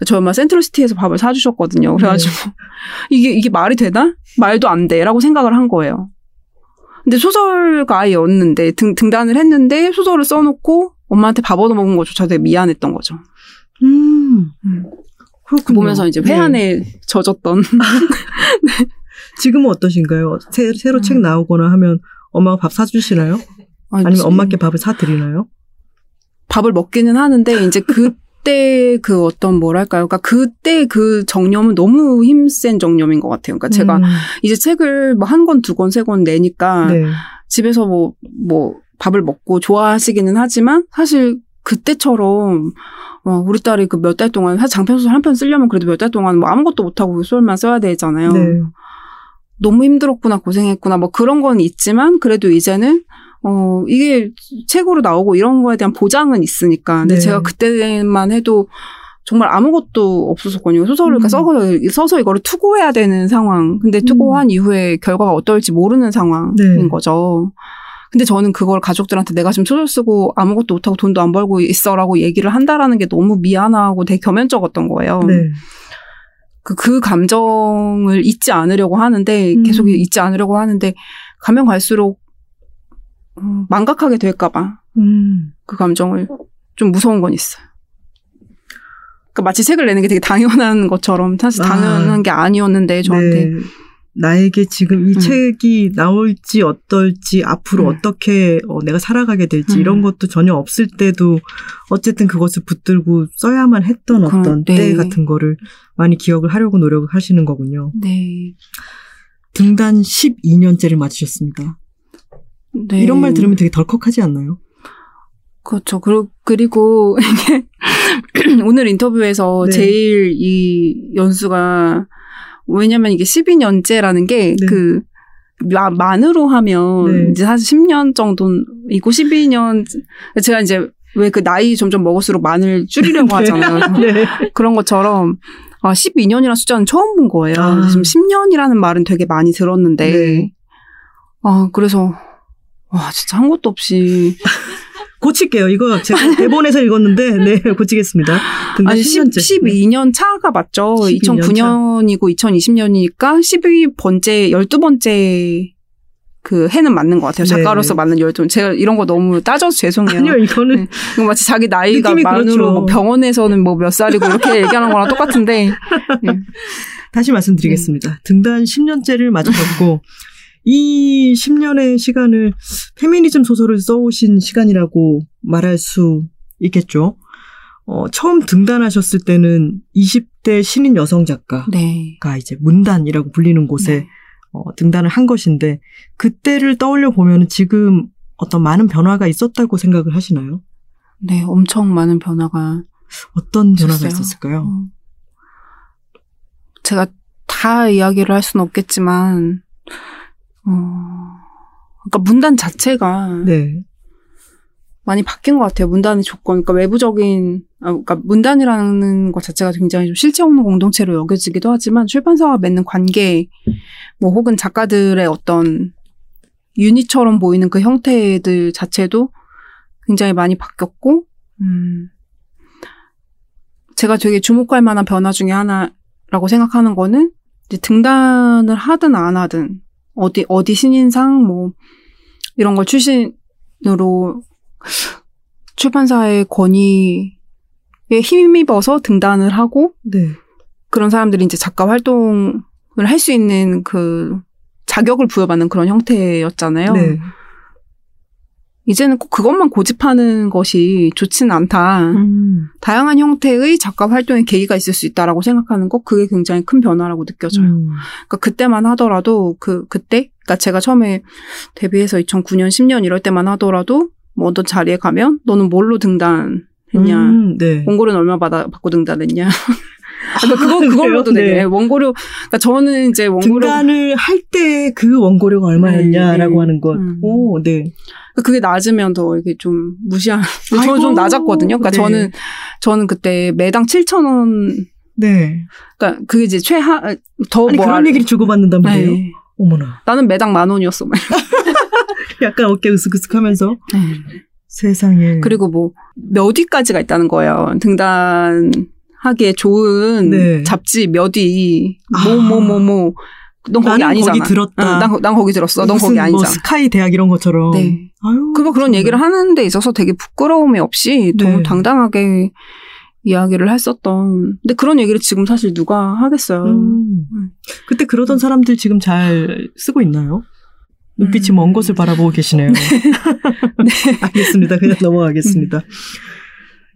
저희 엄마 센트럴시티에서 밥을 사주셨거든요. 그래가지고 이게 이게 말이 되나? 말도 안 돼라고 생각을 한 거예요. 근데 소설가 아이였는데 등, 등단을 했는데 소설을 써놓고 엄마한테 밥 얻어먹은 거조차 되게 미안했던 거죠. 음. 음. 그렇군요. 보면서 이제 네. 회한에 젖었던 지금은 어떠신가요? 새, 새로 음. 책 나오거나 하면 엄마가 밥 사주시나요? 아니면 엄마께 밥을 사드리나요? 밥을 먹기는 하는데 이제 그 때 그 어떤 뭐랄까요? 그러니까 그때 그 정념은 너무 힘센 정념인 것 같아요. 그러니까 제가 음. 이제 책을 뭐 한 권, 두 권, 세 권 내니까 네. 집에서 뭐, 뭐, 밥을 먹고 좋아하시기는 하지만 사실 그때처럼 어, 우리 딸이 그 몇 달 동안 사실 장편 소설 한 편 쓰려면 그래도 몇 달 동안 뭐 아무것도 못 하고 그 소설만 써야 되잖아요. 네. 너무 힘들었구나, 고생했구나, 뭐 그런 건 있지만 그래도 이제는 어, 이게 책으로 나오고 이런 거에 대한 보장은 있으니까. 근데 네. 제가 그때만 해도 정말 아무것도 없었거든요. 소설을 그러니까 음. 써서, 써서 이거를 투고해야 되는 상황. 근데 투고한 이후에 결과가 어떨지 모르는 상황인 네. 거죠. 근데 저는 그걸 가족들한테 내가 지금 소설 쓰고 아무것도 못하고 돈도 안 벌고 있어라고 얘기를 한다라는 게 너무 미안하고 되게 겸연쩍었던 거예요. 네. 그, 그 감정을 잊지 않으려고 하는데, 음. 계속 잊지 않으려고 하는데, 가면 갈수록, 음, 망각하게 될까봐, 음. 그 감정을 좀 무서운 건 있어요. 그러니까 마치 책을 내는 게 되게 당연한 것처럼, 사실 아. 당연한 게 아니었는데, 저한테. 네. 나에게 지금 이 음. 책이 나올지 어떨지 앞으로 음. 어떻게 어, 내가 살아가게 될지 음. 이런 것도 전혀 없을 때도 어쨌든 그것을 붙들고 써야만 했던 그럼, 어떤 네. 때 같은 거를 많이 기억을 하려고 노력을 하시는 거군요. 네. 등단 12년째를 맞으셨습니다. 네. 이런 말 들으면 되게 덜컥하지 않나요? 그렇죠. 그리고, 그리고 이게 오늘 인터뷰에서 네. 제일 이 연수가 왜냐면 이게 12년째라는 게 네. 그 만으로 하면 네. 이제 사실 10년 정도이고 12년 제가 이제 왜 그 나이 점점 먹을수록 만을 줄이려고 하잖아요. 네. 그런 것처럼 아 12년이라는 숫자는 처음 본 거예요. 아. 지금 10년이라는 말은 되게 많이 들었는데 네. 아 그래서 와 진짜 한 것도 없이 고칠게요. 이거 제가 대본에서 읽었는데 네 고치겠습니다. 아니 10, 10년째. 12년 차가 맞죠. 12년 2009년이고 2020년이니까 12번째, 12번째 그 해는 맞는 것 같아요. 네. 작가로서 맞는 12번. 제가 이런 거 너무 따져서 죄송해요. 아니요, 이거는 네. 이거 마치 자기 나이가 만으로 그렇죠. 뭐 병원에서는 뭐 몇 살이고 이렇게 얘기하는 거랑 똑같은데. 네. 다시 말씀드리겠습니다. 등단 10년째를 맞으셨고 이 10년의 시간을 페미니즘 소설을 써오신 시간이라고 말할 수 있겠죠. 어, 처음 등단하셨을 때는 20대 신인 여성 작가가 네. 이제 문단이라고 불리는 곳에 네. 어, 등단을 한 것인데 그때를 떠올려 보면 지금 어떤 많은 변화가 있었다고 생각을 하시나요? 네, 엄청 많은 변화가 어떤 변화가 있었어요. 있었을까요? 어. 제가 다 이야기를 할 수는 없겠지만 어, 그러니까 문단 자체가 네. 많이 바뀐 것 같아요. 문단의 조건, 그러니까 외부적인, 아, 그러니까 문단이라는 것 자체가 굉장히 좀 실체 없는 공동체로 여겨지기도 하지만 출판사와 맺는 관계, 뭐 혹은 작가들의 어떤 유닛처럼 보이는 그 형태들 자체도 굉장히 많이 바뀌었고, 음, 제가 되게 주목할 만한 변화 중에 하나라고 생각하는 거는 등단을 하든 안 하든 어디 어디 신인상 뭐 이런 걸 출신으로 출판사의 권위에 힘입어서 등단을 하고 네. 그런 사람들이 이제 작가 활동을 할 수 있는 그 자격을 부여받는 그런 형태였잖아요. 네. 이제는 꼭 그것만 고집하는 것이 좋지는 않다. 음. 다양한 형태의 작가 활동의 계기가 있을 수 있다라고 생각하는 것 그게 굉장히 큰 변화라고 느껴져요. 음. 그러니까 그때만 하더라도 그 그때 그러니까 제가 처음에 데뷔해서 2009년 10년 이럴 때만 하더라도 뭐 어떤 자리에 가면 너는 뭘로 등단 했냐 음, 네. 원고료는 얼마 받아 받고 등단했냐 그러니까 그거 그래요? 그걸로도 되게 네. 원고료 그러니까 저는 이제 원고료 등단을 할 때 그 원고료가 얼마였냐라고 네, 네. 하는 것. 음. 오, 네. 그게 낮으면 더 이게 좀 무시한 근데 저는 좀 낮았거든요 그러니까 네. 저는 저는 그때 매당 7천 원 네. 그러니까 그게 이제 최하 아니 더뭐 그런 얘기를 주고받는단 말이에요. 네. 어머나. 나는 매당 만 원이었어. 막. 약간 어깨 으쓱으쓱하면서 네. 세상에. 그리고 뭐 몇 위까지가 있다는 거예요. 등단 하기에 좋은 네. 잡지 몇 위. 아. 뭐뭐뭐 뭐. 넌 거기 아니잖아. 거기 들었다. 응, 난, 거- 난 거기 들었어. 넌 거기 뭐 아니잖아. 스카이 대학 이런 것처럼. 네. 아유. 그거 그런. 얘기를 하는 데 있어서 되게 부끄러움이 없이 네. 너무 당당하게 이야기를 했었던. 근데 그런 얘기를 지금 사실 누가 하겠어요. 음. 그때 그러던 사람들 지금 잘 쓰고 있나요? 눈빛이 음. 먼 곳을 바라보고 계시네요. 알겠습니다. 그냥 넘어가겠습니다.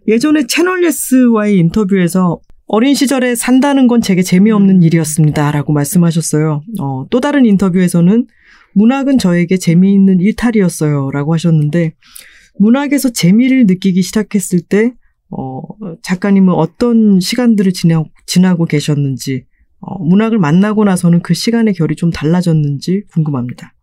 예전에 채널 예스와의 인터뷰에서 어린 시절에 산다는 건 제게 재미없는 일이었습니다. 라고 말씀하셨어요. 어, 또 다른 인터뷰에서는 문학은 저에게 재미있는 일탈이었어요. 라고 하셨는데, 문학에서 재미를 느끼기 시작했을 때, 어, 작가님은 어떤 시간들을 지나, 지나고 계셨는지, 어, 문학을 만나고 나서는 그 시간의 결이 좀 달라졌는지 궁금합니다.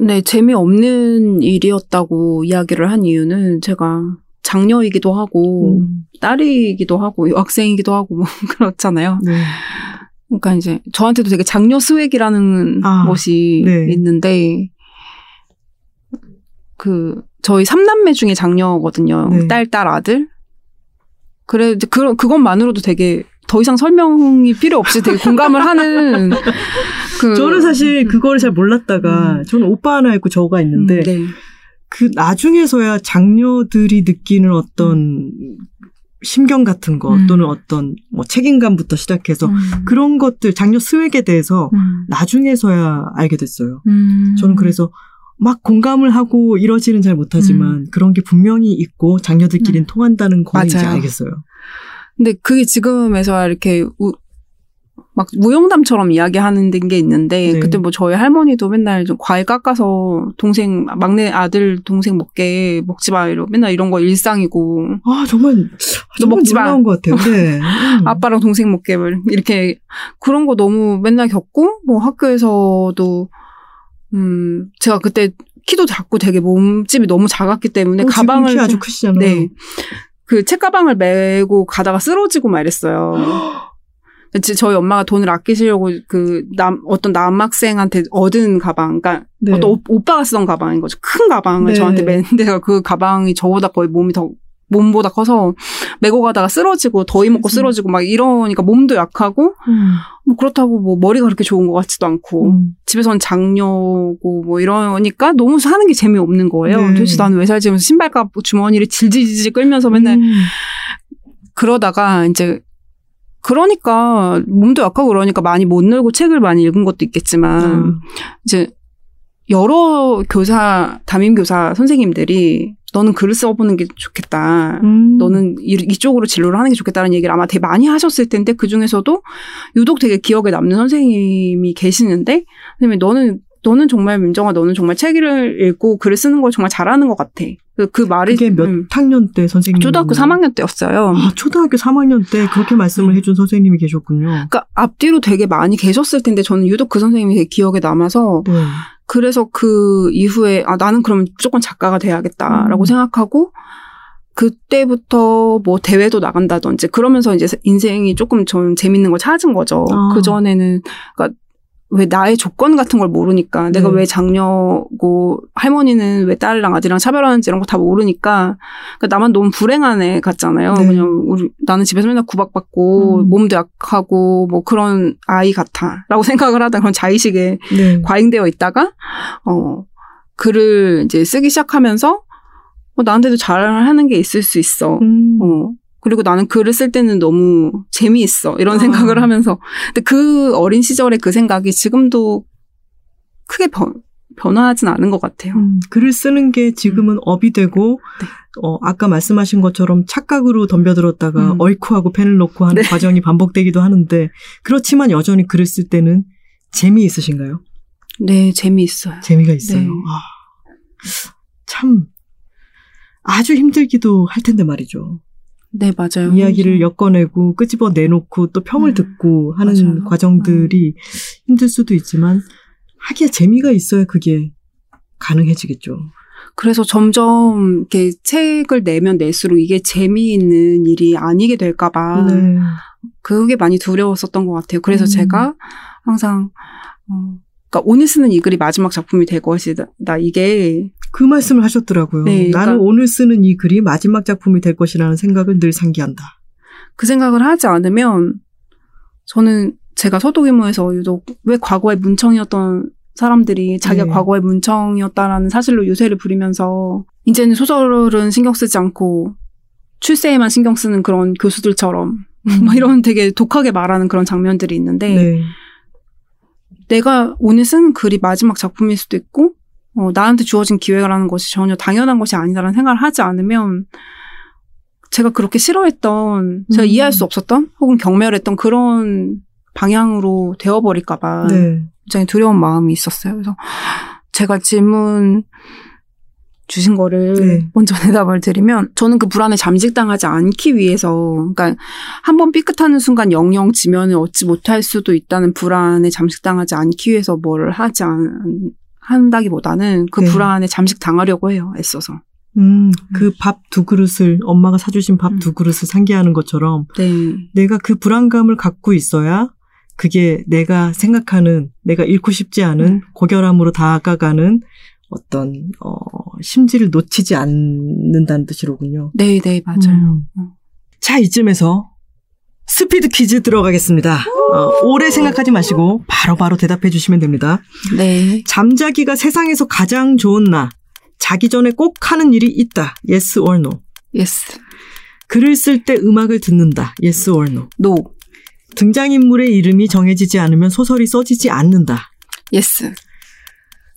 네, 재미없는 일이었다고 이야기를 한 이유는 제가 장녀이기도 하고 음, 딸이기도 하고 여학생이기도 하고 뭐 그렇잖아요. 네. 그러니까 이제 저한테도 되게 장녀 스웩이라는 아, 것이 네. 있는데 그 저희 삼남매 중에 장녀거든요. 네. 딸, 딸, 아들. 그래 이제 그 그것만으로도 되게 더 이상 설명이 필요 없이 되게 공감을 하는 그 저는 사실 그거를 잘 몰랐다가, 저는 오빠 하나 있고 저가 있는데, 음, 네. 그 나중에서야 장녀들이 느끼는 어떤 심경 같은 거, 음. 또는 어떤 뭐 책임감부터 시작해서, 음. 그런 것들, 장녀 스웩에 대해서 음. 나중에서야 알게 됐어요. 음. 저는 그래서 막 공감을 하고 이러지는 잘 못하지만 그런 게 분명히 있고 장녀들끼리는 음. 통한다는 걸 이제. 알겠어요. 근데 그게 지금에서야 이렇게 우, 막 무용담처럼 이야기하는 게 있는데 네. 그때 뭐 저희 할머니도 맨날 좀 과일 깎아서 동생 막내 아들 동생 먹게 먹지 마 이러 맨날 이런 거 일상이고 아 정말 너 정말 먹지 마. 놀라운 것 같아요. 네. 음. 아빠랑 동생 먹게 뭐 이렇게 그런 거 너무 맨날 겪고 뭐 학교에서도 음 제가 그때 키도 작고 되게 몸집이 너무 작았기 때문에 어, 가방을 키 아주 좀- 크시잖아요. 네. 그 책가방을 메고 가다가 쓰러지고. 지- 저희 엄마가 돈을 아끼시려고 그 남, 어떤 남학생한테 얻은 가방, 그러니까 네. 어떤 오- 오빠가 쓰던 가방인 거죠. 큰 가방을 네. 저한테 맨데가 그 가방이 저보다 거의 몸이 더, 몸보다 커서 메고 가다가 쓰러지고 더위 먹고. 쓰러지고 막 이러니까 몸도 약하고 음. 뭐 그렇다고 뭐 머리가 그렇게 좋은 것 같지도 않고 음. 집에선 장녀고 뭐 이러니까 너무 사는 게 재미없는 거예요. 네. 도대체 나는 왜 살지? 하면서 신발값 주머니를 질질질 끌면서 맨날 음. 그러다가 이제 그러니까 몸도 약하고 그러니까 많이 못 놀고 책을 많이 읽은 것도 있겠지만 음. 이제 여러 교사 담임 교사 선생님들이 너는 글을 써보는 게 좋겠다. 음. 너는 이, 이쪽으로 진로를 하는 게 좋겠다는 얘기를 아마 되게 많이 하셨을 텐데 그 중에서도 유독 되게 기억에 남는 선생님이 계시는데 선생님이 너는 너는 정말 민정아, 너는 정말 책을 읽고 글을 쓰는 걸 정말 잘하는 것 같아. 그, 그 말이 그게 몇 음, 학년 때 선생님? 초등학교 3학년 때였어요. 아, 초등학교 3학년 때 그렇게 말씀을 해준 선생님이 계셨군요. 그러니까 앞뒤로 되게 많이 계셨을 텐데 저는 유독 그 선생님이 되게 기억에 남아서 네. 그래서 그 이후에 아 나는 그럼 무조건 작가가 돼야겠다라고 음. 생각하고 그때부터 뭐 대회도 나간다든지 그러면서 이제 인생이 조금 좀 재밌는 걸 찾은 거죠. 아. 그 전에는 그러니까 왜 나의 조건 같은 걸 모르니까 내가 네. 왜 장녀고 할머니는 왜 딸이랑 아들이랑 차별하는지 이런 거 다 모르니까 그러니까 나만 너무 불행한 애 같잖아요. 네. 그냥 우리 나는 집에서 맨날 구박받고 음. 몸도 약하고 뭐 그런 아이 같아라고 생각을 하다 그런 자의식에 네. 과잉되어 있다가 어 글을 이제 쓰기 시작하면서 어, 나한테도 잘하는 게 있을 수 있어. 음. 어 그리고 나는 글을 쓸 때는 너무 재미있어 이런 아. 생각을 하면서 근데 그 어린 시절의 그 생각이 지금도 크게 변, 변화하진 않은 것 같아요. 음, 글을 쓰는 게 지금은 업이 되고, 네. 어, 아까 말씀하신 것처럼 착각으로 덤벼들었다가 음. 어이쿠 하고 펜을 놓고 하는 네. 과정이 반복되기도 하는데, 그렇지만 여전히 글을 쓸 때는 재미있으신가요? 네 재미있어요. 재미가 있어요. 네. 아, 참, 아주 힘들기도 할 텐데 말이죠. 네 맞아요. 이야기를 엮어내고 끄집어 내놓고 또 평을 음, 듣고 하는 맞아요. 음. 과정들이 힘들 수도 있지만, 하기야 재미가 있어야 그게 가능해지겠죠. 그래서 점점 이렇게 책을 내면 낼수록 이게 재미있는 일이 아니게 될까봐 네. 그게 많이 두려웠었던 것 같아요. 그래서 음. 제가 항상 어, 그러니까 오늘 쓰는 이 글이 마지막 작품이 될 것이다. 이게 그 말씀을 하셨더라고요. 네, 나는 그러니까- 오늘 쓰는 이 글이 마지막 작품이 될 것이라는 생각을 늘 상기한다. 그 생각을 하지 않으면 저는 제가 서도기모에서 유독 왜 과거에 문청이었던 사람들이 자기가 네. 과거에 문청이었다라는 사실로 유세를 부리면서 이제는 소설은 신경 쓰지 않고 출세에만 신경 쓰는 그런 교수들처럼 막 이런 되게 독하게 말하는 그런 장면들이 있는데 네. 내가 오늘 쓰는 글이 마지막 작품일 수도 있고, 어, 나한테 주어진 기회라는 것이 전혀 당연한 것이 아니다라는 생각을 하지 않으면, 제가 그렇게 싫어했던, 제가 음. 이해할 수 없었던, 혹은 경멸했던 그런 방향으로 되어버릴까봐 네. 굉장히 두려운 마음이 있었어요. 그래서 제가 질문 주신 거를 네. 먼저 대답을 드리면 저는 그 불안에 잠식당하지 않기 위해서 그러니까 한 번 삐끗하는 순간 영영 지면을 얻지 못할 수도 있다는 불안에 잠식당하지 않기 위해서 뭐를 하지 않, 한다기보다는 그 네. 불안에 잠식 당하려고 해요. 애써서. 음, 그 밥 두 그릇을 엄마가 사주신 밥 음. 두 그릇을 상기하는 것처럼 네. 내가 그 불안감을 갖고 있어야 그게 내가 생각하는 내가 잃고 싶지 않은 음. 고결함으로 다가가는 어떤 어 심지를 놓치지 않는다는 뜻이로군요. 네, 네, 맞아요. 음. 자, 이쯤에서 스피드 퀴즈 들어가겠습니다. 어, 오래 생각하지 마시고 바로 바로 대답해 주시면 됩니다. 네. 잠자기가 세상에서 가장 좋은 나. 자기 전에 꼭 하는 일이 있다. Yes or no. Yes. 글을 쓸 때 음악을 듣는다. Yes or no. No. 등장인물의 이름이 정해지지 않으면 소설이 써지지 않는다. Yes.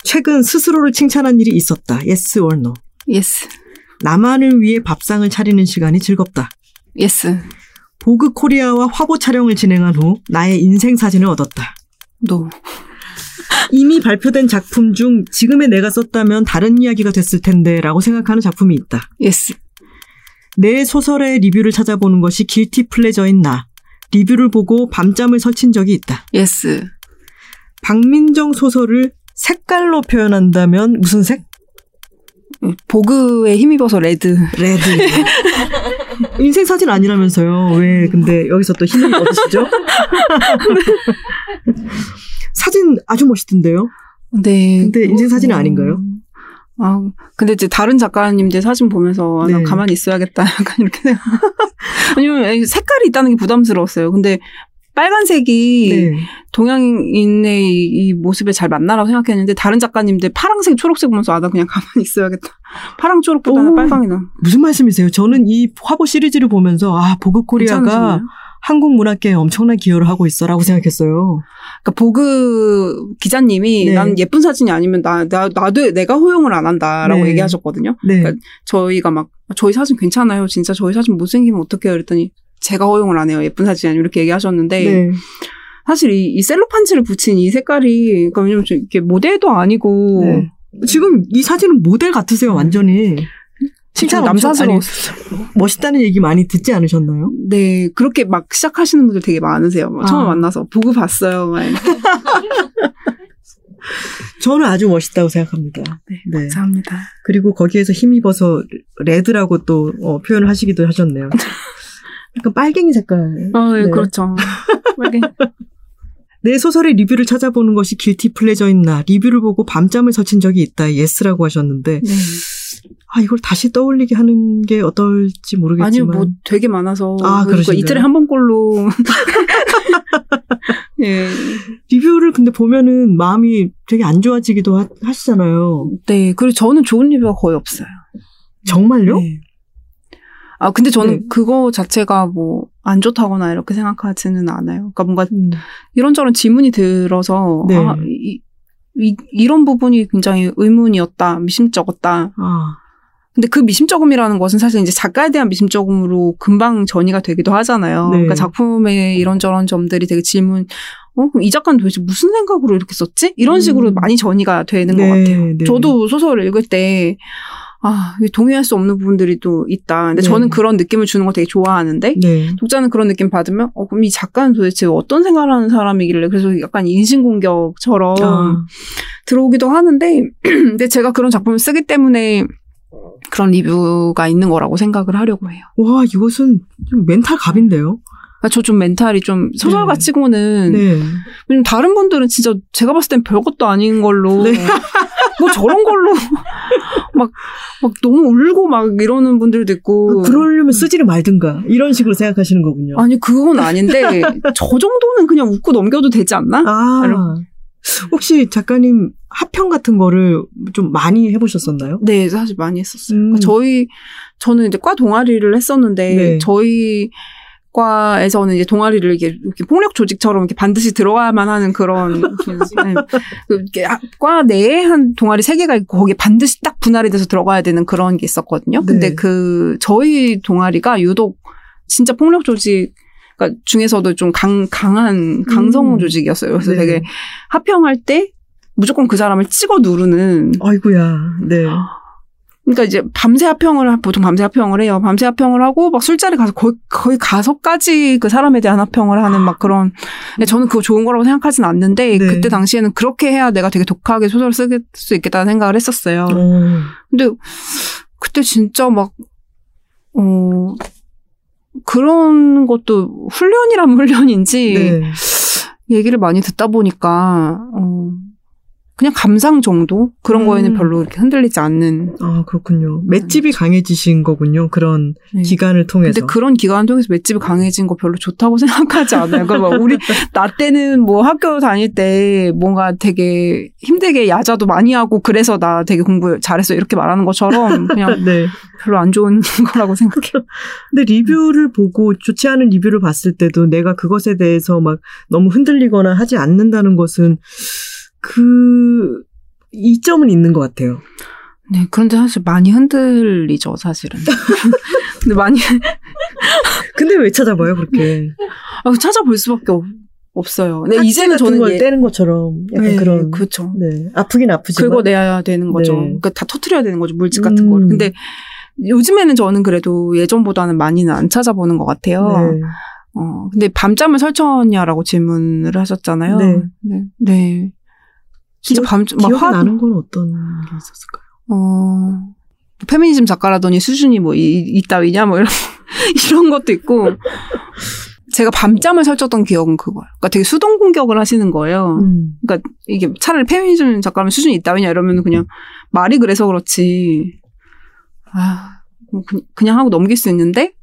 최근 스스로를 칭찬한 일이 있었다. Yes or no. Yes. 나만을 위해 밥상을 차리는 시간이 즐겁다. Yes. 보그 코리아와 화보 촬영을 진행한 후 나의 인생 사진을 얻었다. No. 이미 발표된 작품 중 지금의 내가 썼다면 다른 이야기가 됐을 텐데 라고 생각하는 작품이 있다. Yes. 내 소설의 리뷰를 찾아보는 것이 guilty pleasure인 나. 리뷰를 보고 밤잠을 설친 적이 있다. Yes. 박민정 소설을 색깔로 표현한다면 무슨 색? 보그에 힘입어서 red. Red. 인생 사진 아니라면서요. 왜 근데 여기서 또 힘을 얻으시죠? 사진 아주 멋있던데요. 네. 근데 인생 사진은 아닌가요? 아, 근데 이제 다른 작가님들 사진 보면서 아, 난 네. 가만히 있어야겠다. 약간 이렇게 생각. 아니면 색깔이 있다는 게 부담스러웠어요. 근데 빨간색이 네. 동양인의 이, 이 모습에 잘 맞나라고 생각했는데 다른 작가님들 파랑색, 초록색 보면서 아, 나 그냥 가만히 있어야겠다. 파랑, 초록보다는 오. 빨강이다. 무슨 말씀이세요? 저는 이 화보 시리즈를 보면서 아 보그 코리아가 괜찮으시나요? 한국 문학계에 엄청난 기여를 하고 있어라고 생각했어요. 그러니까 보그 기자님이 네. 나는 예쁜 사진이 아니면 나, 나, 나도 내가 허용을 안 한다라고 네. 얘기하셨거든요. 네. 그러니까 저희가 막 저희 사진 괜찮아요. 진짜 저희 사진 못생기면 어떡해요. 그랬더니 제가 허용을 안 해요. 예쁜 사진이 아니고 이렇게 얘기하셨는데 네. 사실 이, 이 셀로판지를 붙인 이 색깔이 그러니까 왜냐면 좀 이게 모델도 아니고 네. 지금 이 사진은 모델 같으세요, 완전히. 엄청- 남사스러워. 아니, 멋있다는 얘기 많이 듣지 않으셨나요? 네 그렇게 막 시작하시는 분들 되게 많으세요. 막 처음 아. 만나서 보고 봤어요. 막 이렇게. 저는 아주 멋있다고 생각합니다. 네, 네. 감사합니다. 그리고 거기에서 힘입어서 red라고 또 어, 표현을 하시기도 하셨네요. 약간 빨갱이 색깔. 어, 예, 네. 그렇죠. 빨리. 내 소설의 리뷰를 찾아보는 것이 guilty pleasure인 나 리뷰를 보고 밤잠을 설친 적이 있다. Yes라고 하셨는데 네. 아 이걸 다시 떠올리게 하는 게 어떨지 모르겠지만 아니요, 뭐 되게 많아서. 아, 그러니까 그러신가요? 이틀에 한 번꼴로. 예. 리뷰를 근데 보면은 마음이 되게 안 좋아지기도 하, 하시잖아요. 네, 그리고 저는 좋은 리뷰가 거의 없어요. 정말요? 네. 아, 근데 저는 네. 그거 자체가 뭐 안 좋다거나 이렇게 생각하지는 않아요. 그러니까 뭔가 음. 이런저런 지문이 들어서 네. 아, 이, 이, 이 런 부분이 굉장히 의문이었다, 미심쩍었다. 아, 근데 그 미심쩍음이라는 것은 사실 이제 작가에 대한 미심쩍음으로 금방 전이가 되기도 하잖아요. 네. 그러니까 작품의 이런저런 점들이 되게 질문, 어, 그럼 이 작가는 도대체 무슨 생각으로 이렇게 썼지? 이런 식으로 음. 많이 전이가 되는 네, 것 같아요. 네. 저도 소설을 읽을 때, 아, 동의할 수 없는 부분들이 또 있다. 근데 네. 저는 그런 느낌을 주는 거 되게 좋아하는데, 네. 독자는 그런 느낌 받으면, 어, 그럼 이 작가는 도대체 어떤 생각을 하는 사람이길래, 그래서 약간 인신공격처럼 아, 들어오기도 하는데, 근데 제가 그런 작품을 쓰기 때문에 그런 리뷰가 있는 거라고 생각을 하려고 해요. 와 이것은 좀 멘탈 갑인데요. 저좀 멘탈이 좀 소설가 네. 치고는 네. 다른 분들은 진짜 제가 봤을 땐 별것도 아닌 걸로 네. 뭐 저런 걸로 막 막 너무 울고 막 이러는 분들도 있고 그러려면 쓰지를 말든가 이런 식으로 생각하시는 거군요. 아니 그건 아닌데 저 정도는 그냥 웃고 넘겨도 되지 않나? 아, 이런- 혹시 작가님 합평 같은 거를 좀 많이 해보셨었나요? 네 사실 많이 했었어요. 음. 저희 저는 이제 과 동아리를 했었는데 네. 저희 과에서는 이제 동아리를 이렇게, 이렇게 폭력 조직처럼 이렇게 반드시 들어가야만 하는 그런 네. 그 아- 과 내에 한 동아리 세 개가 있고 거기에 반드시 딱 분할이 돼서 들어가야 되는 그런 게 있었거든요. 근데 네. 그 저희 동아리가 유독 진짜 폭력 조직 그러니까 중에서도 좀 강, 강한 강성 음. 조직이었어요. 그래서 네. 되게 합평할 때 무조건 그 사람을 찍어 누르는 아이고야, 네. 그러니까 이제 밤새 합평을 하- 보통 밤새 합평을 해요. 밤새 합평을 하고 막 술자리 가서 거의 거의 가서까지 그 사람에 대한 합평을 하는 막 그런. 근데 저는 그거 좋은 거라고 생각하진 않는데 네. 그때 당시에는 그렇게 해야 내가 되게 독하게 소설을 쓸 수 있겠다는 생각을 했었어요. 어, 근데 그때 진짜 막 어. 그런 것도 훈련이라면 훈련인지 네. 얘기를 많이 듣다 보니까 어 그냥 감상 정도 그런 음. 거에는 별로 이렇게 흔들리지 않는 아, 그렇군요. 맷집이 강해지신 거군요. 그런 네. 기간을 통해서. 근데 그런 기간 통해서 맷집이 강해진 거 별로 좋다고 생각하지 않아요. 그러니까 막 우리 나 때는 뭐 학교 다닐 때 뭔가 되게 힘들게 야자도 많이 하고 그래서 나 되게 공부 잘했어 이렇게 말하는 것처럼 그냥 네. 별로 안 좋은 거라고 생각해요. 근데 리뷰를 보고 좋지 않은 리뷰를 봤을 때도 내가 그것에 대해서 막 너무 흔들리거나 하지 않는다는 것은 그 이점은 있는 것 같아요. 네, 그런데 사실 많이 흔들리죠, 사실은. 근데 많이 근데 왜 찾아봐요 그렇게? 아, 찾아볼 수밖에 없, 없어요. 근데 이제는 저는 걸 예- 떼는 것처럼 약간 네, 그런 그렇죠. 네 아프긴 아프지만 긁어내야 되는 거죠. 네. 그러니까 다 터트려야 되는 거죠. 물질 같은 음. 거를. 근데 요즘에는 저는 그래도 예전보다는 많이는 안 찾아보는 것 같아요. 네. 어, 근데 밤잠을 설쳤냐라고 질문을 하셨잖아요. 네. 네. 네. 진짜 기억- 밤, 막 기억이 화, 나는 건 어떤 게 있었을까요? 어, 페미니즘 작가라더니 수준이 뭐, 이, 이따위냐, 뭐, 이런, 이런 것도 있고. 제가 밤잠을 설쳤던 기억은 그거예요. 그러니까 되게 수동 공격을 하시는 거예요. 음. 그러니까 이게 차라리 페미니즘 작가라면 수준이 있다위냐 이러면 그냥 말이 그래서 그렇지. 아, 뭐 그, 그냥 하고 넘길 수 있는데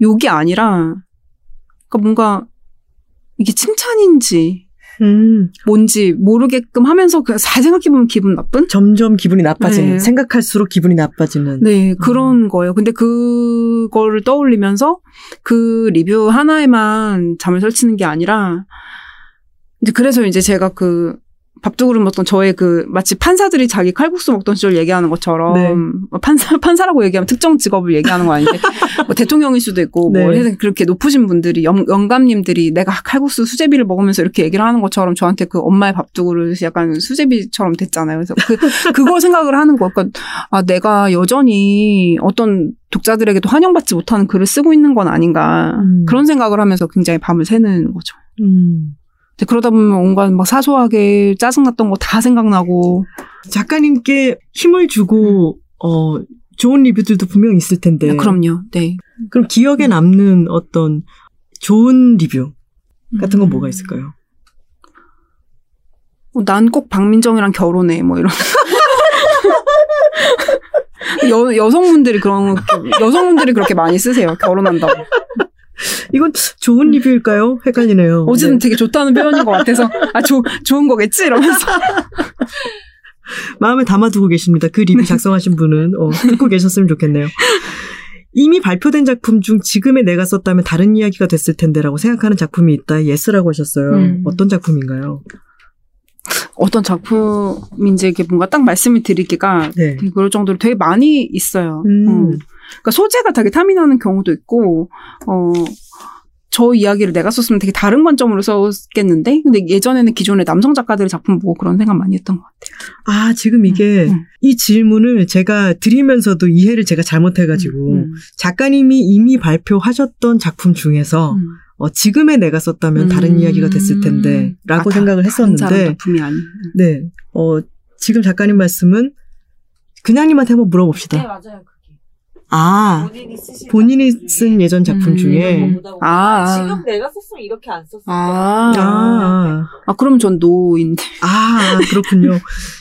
욕이 아니라 그러니까 뭔가 이게 칭찬인지 음. 뭔지 모르게끔 하면서 그냥 잘 생각해보면 기분 나쁜? 점점 기분이 나빠지는 네. 생각할수록 기분이 나빠지는 네, 그런 거예요. 근데 그거를 떠올리면서 그 리뷰 하나에만 잠을 설치는 게 아니라 이제 그래서 이제 제가 그 밥두그릇 먹던 저의 그 마치 판사들이 자기 칼국수 먹던 시절 얘기하는 것처럼 네. 뭐 판사 판사라고 얘기하면 특정 직업을 얘기하는 거 아닌데 뭐 대통령일 수도 있고 뭐 네. 해서 그렇게 높으신 분들이 영, 영감님들이 내가 칼국수 수제비를 먹으면서 이렇게 얘기를 하는 것처럼 저한테 그 엄마의 밥두그릇이 약간 수제비처럼 됐잖아요. 그래서 그 그걸 생각을 하는 거. 그러니까 아 내가 여전히 어떤 독자들에게도 환영받지 못하는 글을 쓰고 있는 건 아닌가 음. 그런 생각을 하면서 굉장히 밤을 새는 거죠. 음. 그러다 보면 온갖 막 사소하게 짜증났던 거 다 생각나고 작가님께 힘을 주고 어 좋은 리뷰들도 분명 있을 텐데. 아, 그럼요. 네. 그럼 기억에 남는 어떤 좋은 리뷰 같은 건 뭐가 있을까요? 어, 난꼭 박민정이랑 결혼해 뭐 이런. 여, 여성분들이 그런 여성분들이 그렇게 많이 쓰세요. 결혼한다고. 이건 좋은 리뷰일까요? 헷갈리네요. 어쨌든 네. 되게 좋다는 표현인 것 같아서 아 조, 좋은 거겠지 이러면서. 마음에 담아두고 계십니다. 그 네. 리뷰 작성하신 분은 어, 듣고 계셨으면 좋겠네요. 이미 발표된 작품 중 지금의 내가 썼다면 다른 이야기가 됐을 텐데라고 생각하는 작품이 있다. Yes라고 하셨어요. 음. 어떤 작품인가요? 어떤 작품인지 이게 뭔가 딱 말씀을 드리기가 네. 그럴 정도로 되게 많이 있어요. 음. 어. 그러니까 소재가 되게 탐이 나는 경우도 있고, 어, 저 이야기를 내가 썼으면 되게 다른 관점으로 썼겠는데, 근데 예전에는 기존의 남성 작가들의 작품 보고 그런 생각 많이 했던 것 같아요. 아, 지금 이게 음, 음. 이 질문을 제가 드리면서도 이해를 제가 잘못해가지고 음, 작가님이 이미 발표하셨던 작품 중에서 음. 어, 지금의 내가 썼다면 다른 음. 이야기가 됐을 텐데 라고 아, 다- 생각을 했었는데 작품이 아닌. 네. 어, 지금 작가님 말씀은 그냥님한테 한번 물어봅시다. 네, 맞아요. 아, 본인이 쓰신 본인이 작품 쓴 중에 예전 작품 음, 중에. 보다 보면 아, 아. 지금 내가 썼으면 이렇게 안 썼을 아. 거야. 아, 아, 그럼 전 노인데. 아, 그렇군요.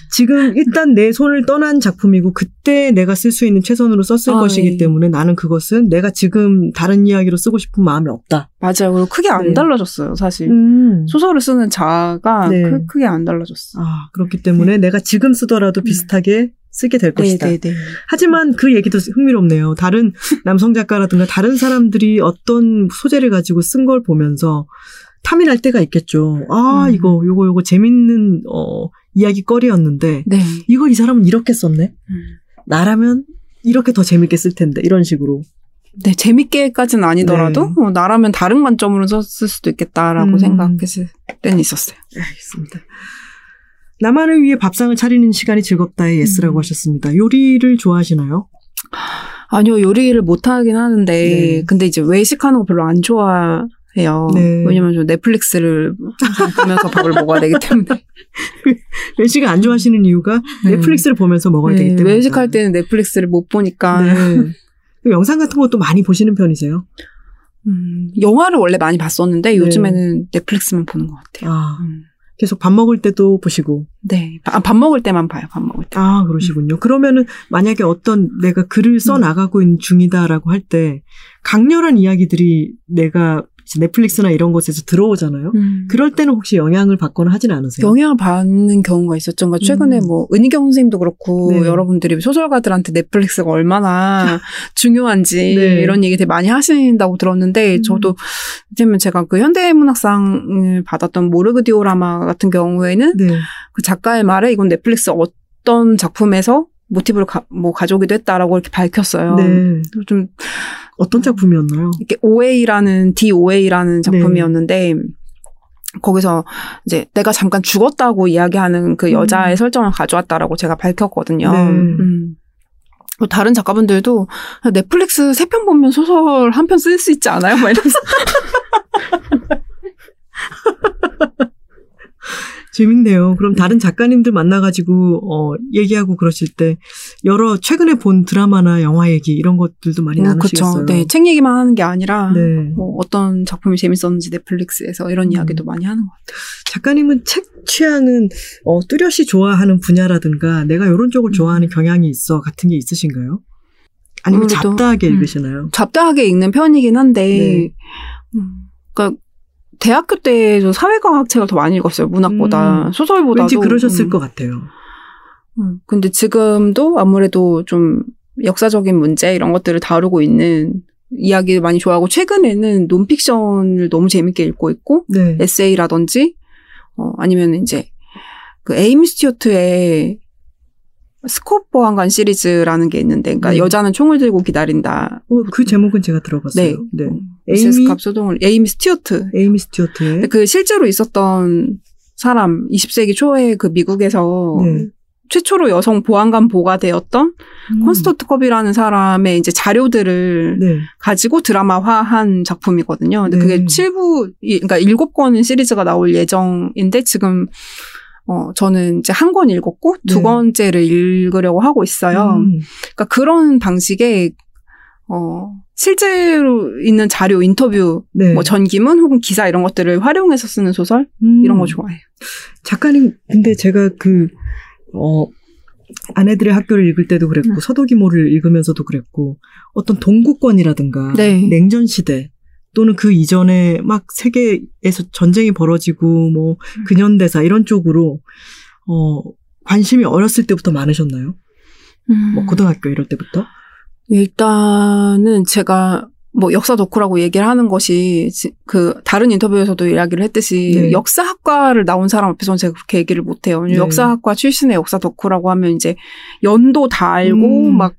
지금 일단 내 손을 떠난 작품이고 그때 내가 쓸 수 있는 최선으로 썼을 아, 것이기 예. 때문에 나는 그것은 내가 지금 다른 이야기로 쓰고 싶은 마음이 없다. 맞아요. 그리고 크게 안 네. 달라졌어요, 사실. 음. 소설을 쓰는 자가 네. 크, 크게 안 달라졌어. 아, 그렇기 때문에 내가 지금 쓰더라도 비슷하게 쓰게 될 것이다. 네, 네, 네. 하지만 그 얘기도 흥미롭네요. 다른 남성 작가라든가 다른 사람들이 어떤 소재를 가지고 쓴 걸 보면서 탐이 날 때가 있겠죠. 아, 음. 이거, 요거, 요거 재밌는, 어, 이야기거리였는데, 네. 이걸 이 사람은 이렇게 썼네? 음. 나라면 이렇게 더 재밌게 쓸 텐데, 이런 식으로. 네, 재밌게까지는 아니더라도 네. 어, 나라면 다른 관점으로 썼을 수도 있겠다라고 음. 생각했을 때는 있었어요. 알겠습니다. 나만을 위해 밥상을 차리는 시간이 즐겁다에 yes라고 음. 하셨습니다. 요리를 좋아하시나요? 아니요, 요리를 못하긴 하는데, 네. 근데 이제 외식하는 거 별로 안 좋아 해요. 네. 왜냐면 저 넷플릭스를 보면서 밥을 먹어야 되기 때문에. 외식을 안 좋아하시는 이유가 네. 넷플릭스를 보면서 먹어야 되기 네, 때문에. 외식할 때는 넷플릭스를 못 보니까. 네. 영상 같은 것도 많이 보시는 편이세요? 음, 영화를 원래 많이 봤었는데, 네. 요즘에는 넷플릭스만 보는 것 같아요. 아, 음, 계속 밥 먹을 때도 보시고. 네. 아, 밥 먹을 때만 봐요, 밥 먹을 때. 아, 그러시군요. 그러면은 만약에 어떤 내가 글을 써 음. 나가고 있는 중이다라고 할 때 강렬한 이야기들이 내가 넷플릭스나 이런 곳에서 들어오잖아요. 음. 그럴 때는 혹시 영향을 받거나 하진 않으세요? 영향을 받는 경우가 있었죠. 그러니까 최근에 음. 뭐 은희경 선생님도 그렇고 네. 여러분들이 소설가들한테 넷플릭스가 얼마나 중요한지 네. 이런 얘기 되게 많이 하신다고 들었는데 음. 저도 이제면 제가 그 현대문학상을 받았던 모르그 디오라마 같은 경우에는 네. 그 작가의 말에 이건 넷플릭스 어떤 작품에서 모티브를 가, 뭐 가져오기도 했다라고 이렇게 밝혔어요. 네. 좀 어떤 작품이었나요? 이렇게 OA라는 DOA라는 작품이었는데 거기서 이제 내가 잠깐 죽었다고 이야기하는 그 여자의 음. 설정을 가져왔다라고 제가 밝혔거든요. 네. 음. 뭐 다른 작가분들도 넷플릭스 세 편 보면 소설 한 편 쓸 수 있지 않아요? 막 이러면서 재밌네요. 그럼 다른 작가님들 만나가지고, 어, 얘기하고 그러실 때, 여러, 최근에 본 드라마나 영화 얘기, 이런 것들도 많이 뭐 나누시겠어요. 그쵸. 네, 책 얘기만 하는 게 아니라 네. 뭐 어떤 작품이 재밌었는지 넷플릭스에서 이런 음. 이야기도 많이 하는 것 같아요. 작가님은 책 취향은, 어, 뚜렷이 좋아하는 분야라든가, 내가 이런 쪽을 좋아하는 경향이 있어, 같은 게 있으신가요? 아니면 음. 잡다하게 음. 읽으시나요? 잡다하게 읽는 편이긴 한데, 네. 음, 그러니까 대학교 때저 사회과학 책을 더 많이 읽었어요. 문학보다 음. 소설보다도. 왠지 그러셨을 음. 것 같아요. 음, 근데 지금도 아무래도 좀 역사적인 문제 이런 것들을 다루고 있는 이야기를 많이 좋아하고 최근에는 논픽션을 너무 재밌게 읽고 있고 네. 에세이라든지 어 아니면 이제 그 에이미 스튜어트의 스콥 보안관 시리즈라는 게 있는데, 그러니까 네. 여자는 총을 들고 기다린다. 어, 그 제목은 제가 들어봤어요. 네. 미세스 에이미 갑 소동을 에이미 스튜어트. 에이미 스튜어트의 근데 그 실제로 있었던 사람 20세기 초에 그 미국에서 네. 최초로 여성 보안관 보가 되었던 음. 콘스터트 컵이라는 사람의 이제 자료들을 네. 가지고 드라마화한 작품이거든요. 근데 네. 그게 7부, 그러니까 7권 시리즈가 나올 예정인데 지금 어, 저는 이제 한 권 읽었고 두 네. 번째를 읽으려고 하고 있어요. 음. 그러니까 그런 방식의 어, 실제로 있는 자료, 인터뷰, 네. 뭐 전기문 혹은 기사 이런 것들을 활용해서 쓰는 소설 음. 이런 거 좋아해요. 작가님, 근데 제가 그, 어, 아내들의 학교를 읽을 때도 그랬고, 음. 서도기모를 읽으면서도 그랬고, 어떤 동구권이라든가, 네. 냉전 시대, 또는 그 이전에 막 세계에서 전쟁이 벌어지고, 뭐, 음. 근현대사 이런 쪽으로, 어, 관심이 어렸을 때부터 많으셨나요? 뭐, 고등학교 이럴 때부터? 일단은 제가 뭐 역사 덕후라고 얘기를 하는 것이 지- 그 다른 인터뷰에서도 이야기를 했듯이 네. 역사학과를 나온 사람 앞에서는 제가 그렇게 얘기를 못 해요. 네. 역사학과 출신의 역사 덕후라고 하면 이제 연도 다 알고 음. 막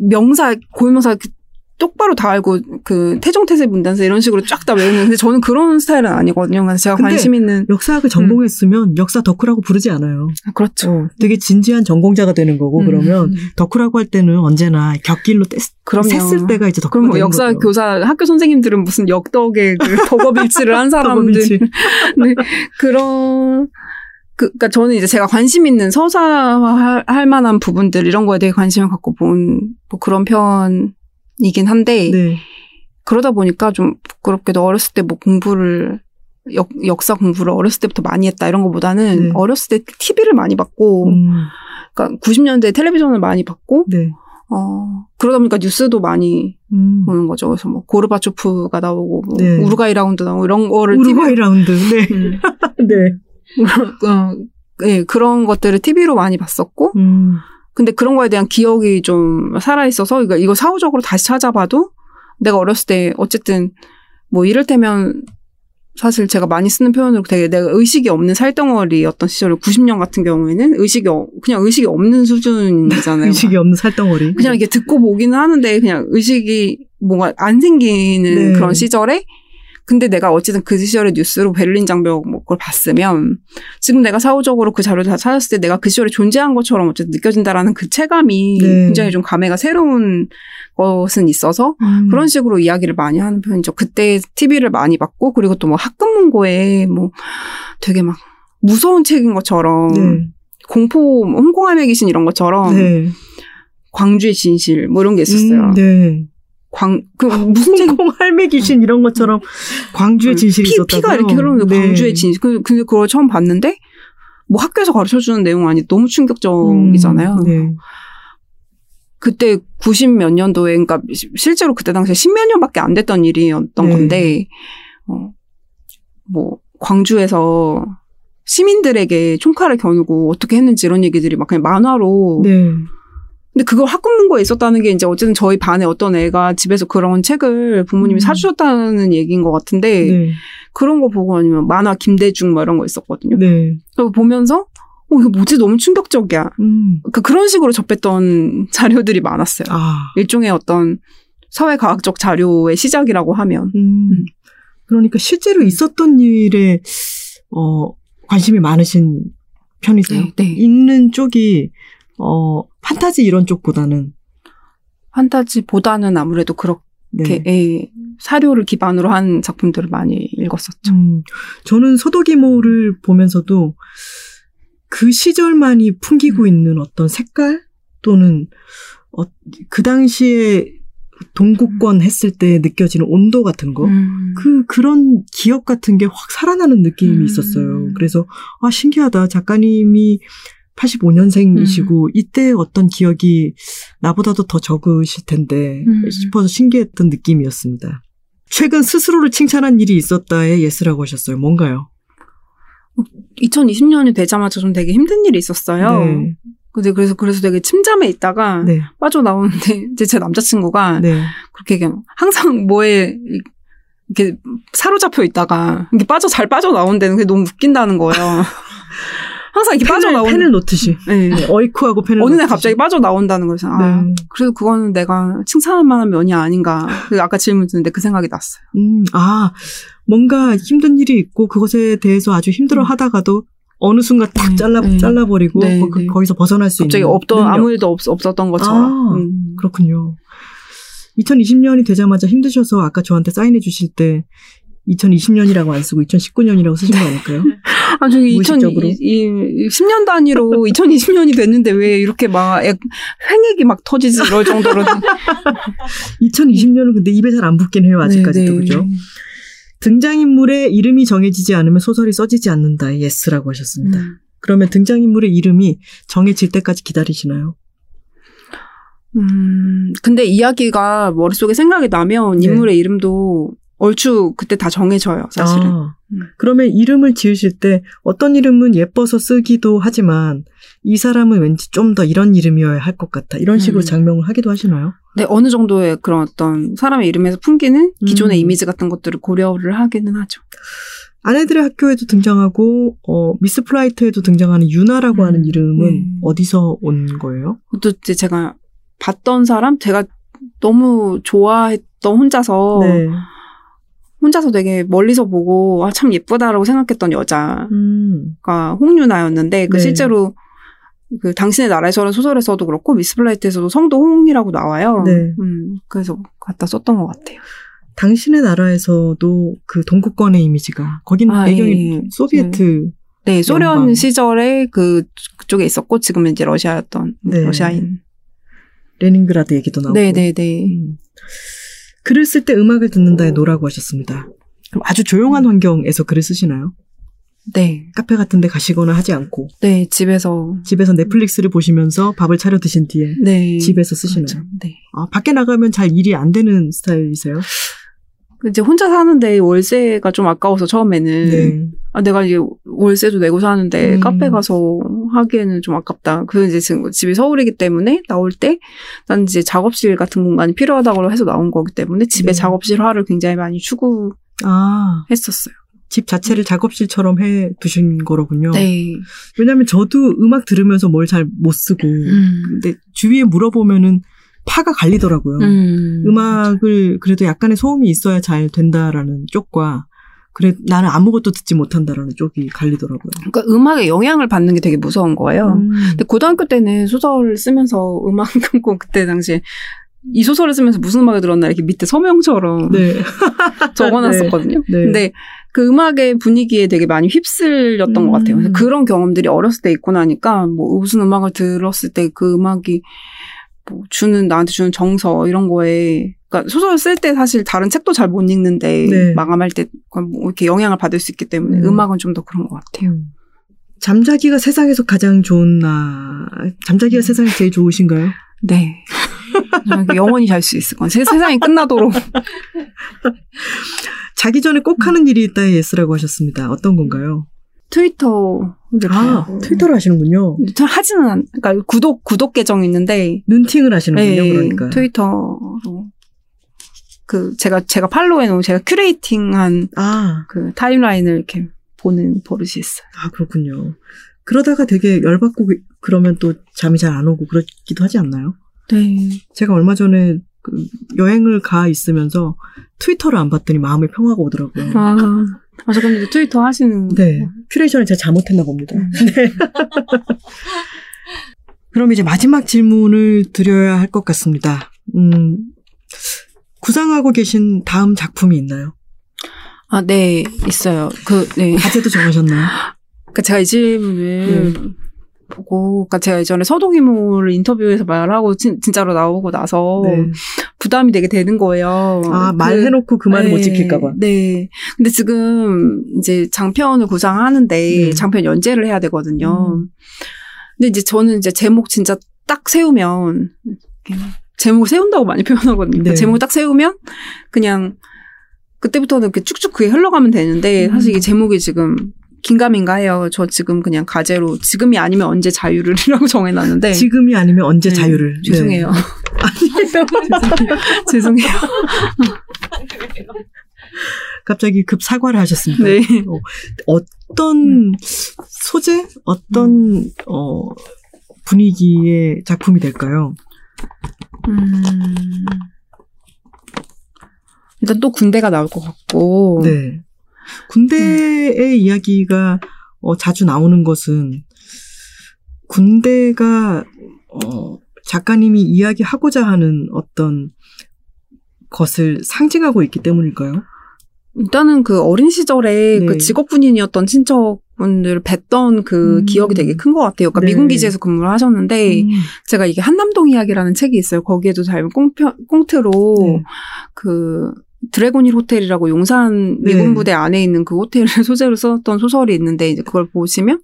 명사 고유명사 그 똑바로 다 알고 그 태종태세 문단세 이런 식으로 쫙 다 외우는데 저는 그런 스타일은 아니거든요. 그래서 제가 관심 있는 역사학을 전공했으면 역사 덕후라고 부르지 않아요. 아, 그렇죠. 어, 되게 진지한 전공자가 되는 거고, 음. 그러면 덕후라고 할 때는 언제나 곁길로 떼, 그럼요. 샜을 때가 이제 덕후가 그럼 뭐 역사 거죠. 교사 학교 선생님들은 무슨 역덕의 그 덕업일치를 한 사람들 덕업일치. 네, 그런 그, 그니까 저는 이제 제가 관심 있는 서사화 할 만한 부분들 이런 거에 대해 관심을 갖고 본 뭐 그런 편 이긴 한데 네. 그러다 보니까 좀 부끄럽게도 어렸을 때 뭐 공부를 역, 역사 공부를 어렸을 때부터 많이 했다 이런 거보다는 네. 어렸을 때 TV를 많이 봤고 음, 그러니까 90년대 텔레비전을 많이 봤고 네. 어 그러다 보니까 뉴스도 많이 음. 보는 거죠. 그래서 뭐 고르바초프가 나오고 뭐 네. 우루과이 라운드 나오고 이런 거를 우루과이 라운드. 네. TV 음. 네. 어, 예, 그런 것들을 TV로 많이 봤었고, 음. 근데 그런 거에 대한 기억이 좀 살아있어서, 이거, 이거 사후적으로 다시 찾아봐도, 내가 어렸을 때, 어쨌든, 뭐, 이를테면, 사실 제가 많이 쓰는 표현으로 되게 내가 의식이 없는 살덩어리였던 시절을 90년 같은 경우에는 의식이, 어- 그냥 의식이 없는 수준이잖아요. 의식이 없는 살덩어리. 그냥 이렇게 듣고 보기는 하는데, 그냥 의식이 뭔가 안 생기는 네. 그런 시절에, 근데 내가 어쨌든 그 시절의 뉴스로 베를린 장벽 뭐 그걸 봤으면 지금 내가 사후적으로 그 자료를 다 찾았을 때 내가 그 시절에 존재한 것처럼 어쨌든 느껴진다라는 그 체감이 네. 굉장히 좀 감회가 새로운 것은 있어서 음. 그런 식으로 이야기를 많이 하는 편이죠. 그때 TV를 많이 봤고 그리고 또 뭐 학급문고에 뭐 되게 막 무서운 책인 것처럼 네. 공포 뭐 홍콩함의 귀신 이런 것처럼 네. 광주의 진실 뭐 이런 게 있었어요. 음, 네. 광, 그 무슨 책 홍콩 할매 귀신 이런 것처럼 광주의 진실이 피, 있었다고요? 피가 이렇게 흐르는 네. 광주의 진실. 그, 근데 그걸 처음 봤는데 뭐 학교에서 가르쳐 주는 내용 아니 너무 충격적이잖아요. 음, 네. 그때 90 몇 년도에 그러니까 시- 실제로 그때 당시에 10몇 년밖에 안 됐던 일이었던 네. 건데 어, 뭐 광주에서 시민들에게 총칼을 겨누고 어떻게 했는지 이런 얘기들이 막 그냥 만화로 네. 근데 그걸 학급문고에 있었다는 게 이제 어쨌든 저희 반에 어떤 애가 집에서 그런 책을 부모님이 음. 사주셨다는 얘기인 것 같은데 네. 그런 거 보고 아니면 만화 김대중 뭐 이런 거 있었거든요. 네. 그거 보면서 어 이거 뭐지 너무 충격적이야. 음. 그 그런 식으로 접했던 자료들이 많았어요. 아. 일종의 어떤 사회 과학적 자료의 시작이라고 하면 음. 음. 그러니까 실제로 있었던 일에 어 관심이 많으신 편이세요? 네, 네. 읽는 쪽이 어 판타지 이런 쪽보다는 판타지보다는 아무래도 그렇게 네. 예, 사료를 기반으로 한 작품들을 많이 읽었었죠. 음, 저는 소도기모를 보면서도 그 시절만이 풍기고 음. 있는 어떤 색깔 또는 어, 그 당시에 동국권 했을 때 느껴지는 온도 같은 거, 음. 그 그런 기억 같은 게 확 살아나는 느낌이 음. 있었어요. 그래서 아 신기하다. 작가님이 85년생이시고 이때 어떤 기억이 나보다도 더 적으실 텐데 음. 싶어서 신기했던 느낌이었습니다. 최근 스스로를 칭찬한 일이 있었다에 yes라고 하셨어요. 뭔가요? 2020년이 되자마자 좀 되게 힘든 일이 있었어요. 네. 근데 그래서 그래서 되게 침잠해 있다가 네. 빠져나오는데 이제 제 남자친구가 네. 그렇게 그냥 항상 뭐에 이렇게 사로잡혀 있다가 이게 빠져 잘 빠져 나온 데는 그게 너무 웃긴다는 거예요. 항상 이렇게 빠져나오는. 펜을 놓듯이. 네. 네, 어이쿠하고 펜을 어느 날. 갑자기 빠져나온다는 거죠. 아, 네. 그래도 그거는 내가 칭찬할 만한 면이 아닌가. 그 아까 질문 드는데 그 생각이 났어요. 음, 아, 뭔가 힘든 일이 있고 그것에 대해서 아주 힘들어 하다가도 어느 순간 탁 네, 잘라, 네. 잘라버리고 네, 거, 네. 기서 벗어날 수 갑자기 있는. 없던, 능력. 아무 일도 없, 없었던 것처럼. 아, 음. 그렇군요. 2020년이 되자마자 힘드셔서 아까 저한테 사인해 주실 때 2020년이라고 안 쓰고 2019년이라고 쓰신 거 아닐까요? 아, 저기 무의식적으로. 10년 단위로 2020년이 됐는데 왜 이렇게 막 약- 횡액이 막 터지지 이럴 정도로. 2020년은 근데 입에 잘 안 붙긴 해요, 아직까지도. 네, 네. 그죠? 등장인물의 이름이 정해지지 않으면 소설이 써지지 않는다. yes라고 하셨습니다. 음. 그러면 등장인물의 이름이 정해질 때까지 기다리시나요? 음, 근데 이야기가 머릿속에 생각이 나면 네. 인물의 이름도 얼추 그때 다 정해져요, 사실은. 아, 음. 그러면 이름을 지으실 때 어떤 이름은 예뻐서 쓰기도 하지만 이 사람은 왠지 좀 더 이런 이름이어야 할 것 같아. 이런 식으로 음. 작명을 하기도 하시나요? 네, 어느 정도의 그런 어떤 사람의 이름에서 풍기는 기존의 음. 이미지 같은 것들을 고려를 하기는 하죠. 아내들의 학교에도 등장하고 어, 미스 플라이트에도 등장하는 유나라고 음, 하는 이름은 네. 어디서 온 거예요? 또 이제 제가 봤던 사람, 제가 너무 좋아했던 혼자서 네. 혼자서 되게 멀리서 보고 아, 참 예쁘다라고 생각했던 여자가 음. 홍유나였는데 그 네. 실제로 그 당신의 나라에서라는 소설에서도 그렇고 미스 플라이트에서도 성도 홍이라고 나와요. 네. 음, 그래서 갖다 썼던 것 같아요. 당신의 나라에서도 그 동구권의 이미지가 거긴 아, 배경이 예. 소비에트 네, 소련 연방. 시절에 그 그쪽에 있었고 지금은 이제 러시아였던 네. 러시아인. 레닌그라드 얘기도 나오고 네, 네, 네. 음. 글을 쓸 때 음악을 듣는다에 no라고 하셨습니다. 그럼 아주 조용한 환경에서 글을 쓰시나요? 네. 카페 같은 데 가시거나 하지 않고 네, 집에서 집에서 넷플릭스를 보시면서 밥을 차려 드신 뒤에 네. 집에서 쓰시나요? 그렇죠. 네. 아, 밖에 나가면 잘 일이 안 되는 스타일이세요? 이제 혼자 사는데 월세가 좀 아까워서 처음에는 네. 아 내가 이제 월세도 내고 사는데 음. 카페 가서 하기에는 좀 아깝다. 그 이제 지금 집이 서울이기 때문에 나올 때 난 이제 작업실 같은 공간이 필요하다고 해서 나온 거기 때문에 집에 네. 작업실화를 굉장히 많이 추구했었어요. 아, 집 자체를 작업실처럼 해 두신 거로군요. 네. 왜냐면 저도 음악 들으면서 뭘 잘 못 쓰고 음. 근데 주위에 물어보면은 파가 갈리더라고요. 음. 음악을 그래도 약간의 소음이 있어야 잘 된다라는 쪽과 그래 나는 아무것도 듣지 못한다라는 쪽이 갈리더라고요. 그러니까 음악에 영향을 받는 게 되게 무서운 거예요. 음. 근데 고등학교 때는 소설을 쓰면서 음악 듣고 그때 당시에 이 소설을 쓰면서 무슨 음악을 들었나 이렇게 밑에 서명처럼 네. 적어놨었거든요. 네. 네. 근데 그 음악의 분위기에 되게 많이 휩쓸렸던 음. 것 같아요. 그래서 그런 경험들이 어렸을 때 있고 나니까 뭐 무슨 음악을 들었을 때 그 음악이 뭐 주는 나한테 주는 정서 이런 거에 그러니까 소설 쓸 때 사실 다른 책도 잘 못 읽는데 네. 마감할 때 뭐 이렇게 영향을 받을 수 있기 때문에 음. 음. 악은 좀 더 그런 것 같아요. 음. 잠자기가 세상에서 가장 좋은 나 잠자기가 세상에 제일 좋으신가요? 네. 영원히 잘 수 있을 건 세, 세상이 끝나도록 자기 전에 꼭 하는 일이 있다에 yes라고 하셨습니다. 어떤 건가요? 트위터 아, 트위터를 하시는군요. 저 하지는 않, 그러니까 구독 구독 계정 있는데 눈팅을 하시는군요. 네, 그러니까. 트위터로 그 제가 제가 follow해 놓은 제가 curating한 아, 그 timeline을 이렇게 보는 버릇이 있어요. 아 그렇군요. 그러다가 되게 열받고 그- 그러면 또 잠이 잘 안 오고 그러기도 하지 않나요? 네. 제가 얼마 전에 그 여행을 가 있으면서 트위터를 안 봤더니 마음의 평화가 오더라고요. 아, 근데 이제 트위터 하시는 네. curation을 제가 잘못했나 봅니다. 음. 네. 그럼 이제 마지막 질문을 드려야 할 것 같습니다. 음, 구상하고 계신 다음 작품이 있나요? 아, 네, 있어요. 그, 네. 과제도 정하셨나요? 그러니까 제가 이 질문을 보고, 그러니까 제가 예전에 서동이모를 인터뷰에서 말하고 진, 진짜로 나오고 나서 네. 부담이 되게 되는 거예요. 아, 그- 말해놓고 그 말을 못 네, 지킬까봐. 네. 근데 지금 이제 장편을 구상하는데 네. 장편 연재를 해야 되거든요. 음. 근데 이제 저는 이제 제목 진짜 딱 세우면 제목을 세운다고 많이 표현하거든요. 그러니까 네. 제목을 딱 세우면 그냥 그때부터는 이렇게 쭉쭉 그게 흘러가면 되는데 사실 음. 이 제목이 지금 긴가민가 해요. 저 지금 그냥 가제로 지금이 아니면 언제 자유를이라고 정해놨는데 지금이 아니면 언제 네. 자유를. 죄송해요. 네. 죄송해요. 갑자기 급 사과를 하셨습니다. 네. 어, 어떤 소재, 어떤 어, 분위기의 작품이 될까요? 음. 일단 또 군대가 나올 것 같고. 네. 군대의 이야기가 어, 자주 나오는 것은 군대가 어, 작가님이 이야기하고자 하는 어떤 것을 상징하고 있기 때문일까요? 일단은 그 어린 시절에 네. 그 직업군인이었던 친척분들 뵀던 그 음. 기억이 되게 큰 것 같아요. 그러니까 네. 미군 기지에서 근무를 하셨는데 음. 제가 이게 한남동 이야기라는 책이 있어요. 거기에도 닮은 꽁표, 꽁트로 네. 그 드래곤힐 호텔이라고 용산 네. 미군 부대 안에 있는 그 호텔을 소재로 썼던 소설이 있는데 이제 그걸 보시면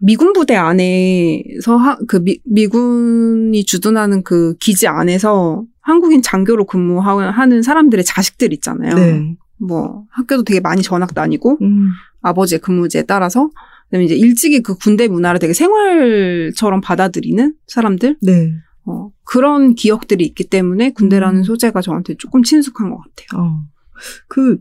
미군 부대 안에서 하, 그 미, 미군이 주둔하는 그 기지 안에서 한국인 장교로 근무하는 사람들의 자식들 있잖아요. 네. 뭐 학교도 되게 많이 전학 다니고 음. 아버지의 근무지에 따라서 그다음에 이제 일찍이 그 군대 문화를 되게 생활처럼 받아들이는 사람들 네. 어, 그런 기억들이 있기 때문에 군대라는 음. 소재가 저한테 조금 친숙한 것 같아요. 어. 그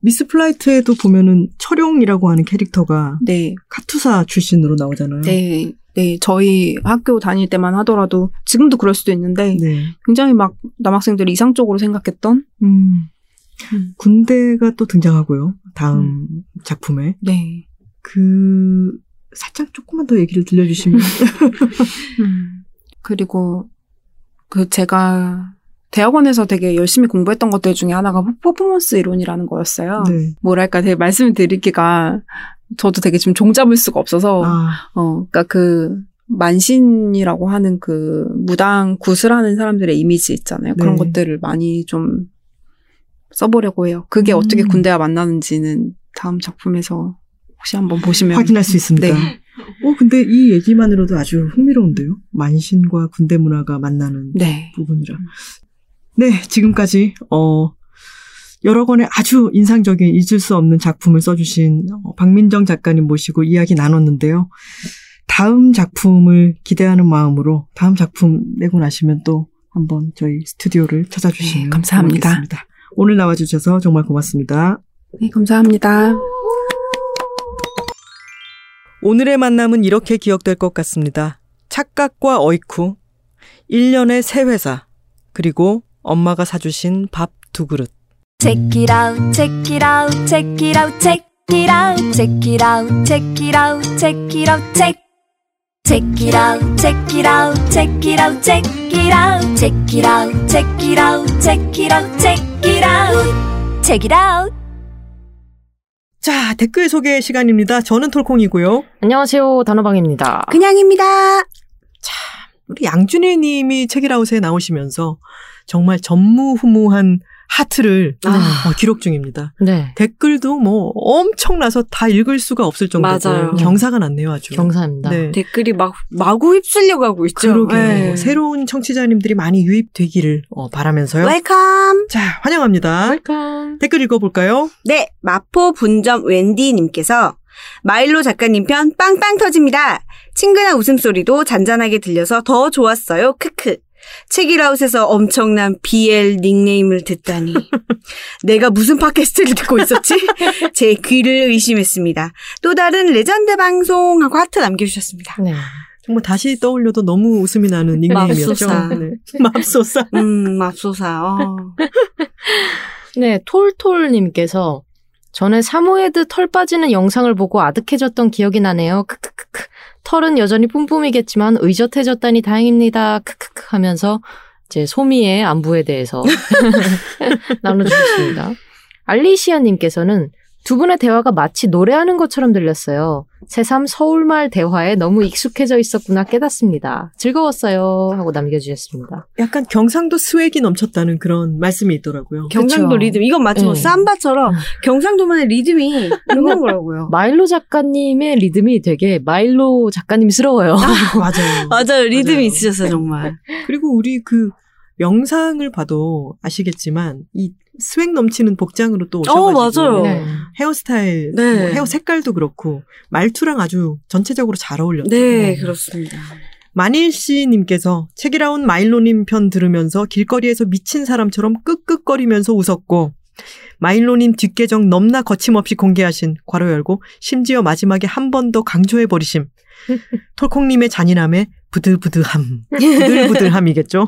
미스 플라이트에도 보면은 철용이라고 하는 캐릭터가 네, 카투사 출신으로 나오잖아요. 네, 네. 저희 학교 다닐 때만 하더라도 지금도 그럴 수도 있는데 네. 굉장히 막 남학생들이 이상적으로 생각했던 음. 음. 군대가 또 등장하고요. 다음 작품에 네. 그 살짝 조금만 더 얘기를 들려주시면 음. 그리고 그 제가 대학원에서 되게 열심히 공부했던 것들 중에 하나가 퍼포먼스 이론이라는 거였어요. 네. 뭐랄까 되게 말씀을 드리기가 저도 되게 지금 종잡을 수가 없어서 아, 어 그러니까 그 만신이라고 하는 그 무당 구슬하는 사람들의 이미지 있잖아요. 그런 네. 것들을 많이 좀 써보려고 해요. 그게 음. 어떻게 군대와 만나는지는 다음 작품에서 혹시 한번 보시면 확인할 수 있습니다. 네. 어, 근데 이 얘기만으로도 아주 흥미로운데요. 만신과 군대 문화가 만나는 네. 부분이라. 네, 지금까지 어 여러 권의 아주 인상적인 잊을 수 없는 작품을 써주신 어, 박민정 작가님 모시고 이야기 나눴는데요. 다음 작품을 기대하는 마음으로 다음 작품 내고 나시면 또 한번 저희 스튜디오를 찾아주시면 네, 감사합니다. 고맙겠습니다. 오늘 나와주셔서 정말 고맙습니다. 네, 감사합니다. 오늘의 만남은 이렇게 기억될 것 같습니다. 착각과 어이쿠, 1년의 새 회사, 그리고 엄마가 사주신 밥 두 그릇. Check it out, check it out, check it out, check it out, check it out, check it out, check it out, check. Check it out, check it out, check it out, check it out, check it out, check it out, check it out, check it out, check it out. 자, 댓글 소개 시간입니다. 저는 톨콩이고요. 안녕하세요. 단호박입니다. 그냥입니다. 우리 양준일 님이 책읽아웃에 나오시면서 정말 전무후무한 하트를 아. 어, 기록 중입니다. 네. 댓글도 뭐 엄청나서 다 읽을 수가 없을 정도고 맞아요. 경사가 났네요, 아주. 경사입니다. 네. 댓글이 막 마구 휩쓸려 가고 있죠. 그러게요. 네. 새로운 청취자님들이 많이 유입되기를 어, 바라면서요. welcome. 자, 환영합니다. welcome. 댓글 읽어볼까요? 네, 마포 분점 웬디님께서 마일로 작가님 편 빵빵 터집니다. 친근한 웃음소리도 잔잔하게 들려서 더 좋았어요. 크크. 책읽아웃에서 엄청난 BL 닉네임을 듣다니. 내가 무슨 팟캐스트를 듣고 있었지? 제 귀를 의심했습니다. 또 다른 레전드 방송 하고 하트 남겨주셨습니다. 네. 정말 다시 떠올려도 너무 웃음이 나는 닉네임이었죠. 맙소사. 네. 맙소사. 음, 맙소사. 어. 네, 톨톨님께서 전에 사모예드 털 빠지는 영상을 보고 아득해졌던 기억이 나네요. 크크크크. 털은 여전히 뿜뿜이겠지만 의젓해졌다니 다행입니다. 크크크 하면서 이제 소미의 안부에 대해서 나눠주셨습니다. 알리시아님께서는 두 분의 대화가 마치 노래하는 것처럼 들렸어요. 새삼 서울말 대화에 너무 익숙해져 있었구나 깨닫습니다. 즐거웠어요. 하고 남겨주셨습니다. 약간 경상도 swag이 넘쳤다는 그런 말씀이 있더라고요. 경상도 그쵸. 리듬. 이건 마치 뭐 네. 삼바처럼 경상도만의 리듬이 있는 거라고요. 마일로 작가님의 리듬이 되게 마일로 작가님스러워요. 맞아요. 맞아요. 리듬이 맞아요. 있으셨어요, 정말. 그리고 우리 그 영상을 봐도 아시겠지만 이 swag 넘치는 복장으로 또 오셔가지고 맞아요. 네. 헤어스타일, 네. 뭐 헤어 색깔도 그렇고 말투랑 아주 전체적으로 잘 어울렸죠. 네, 그렇습니다. 만일 씨님께서 책이라운 마일로님 편 들으면서 길거리에서 미친 사람처럼 끄끄거리면서 웃었고 마일로님 뒷계정 넘나 거침없이 공개하신 괄호 열고 심지어 마지막에 한 번 더 강조해 버리심. 톨콩님의 잔인함에 부들부들함. 부들부들함이겠죠?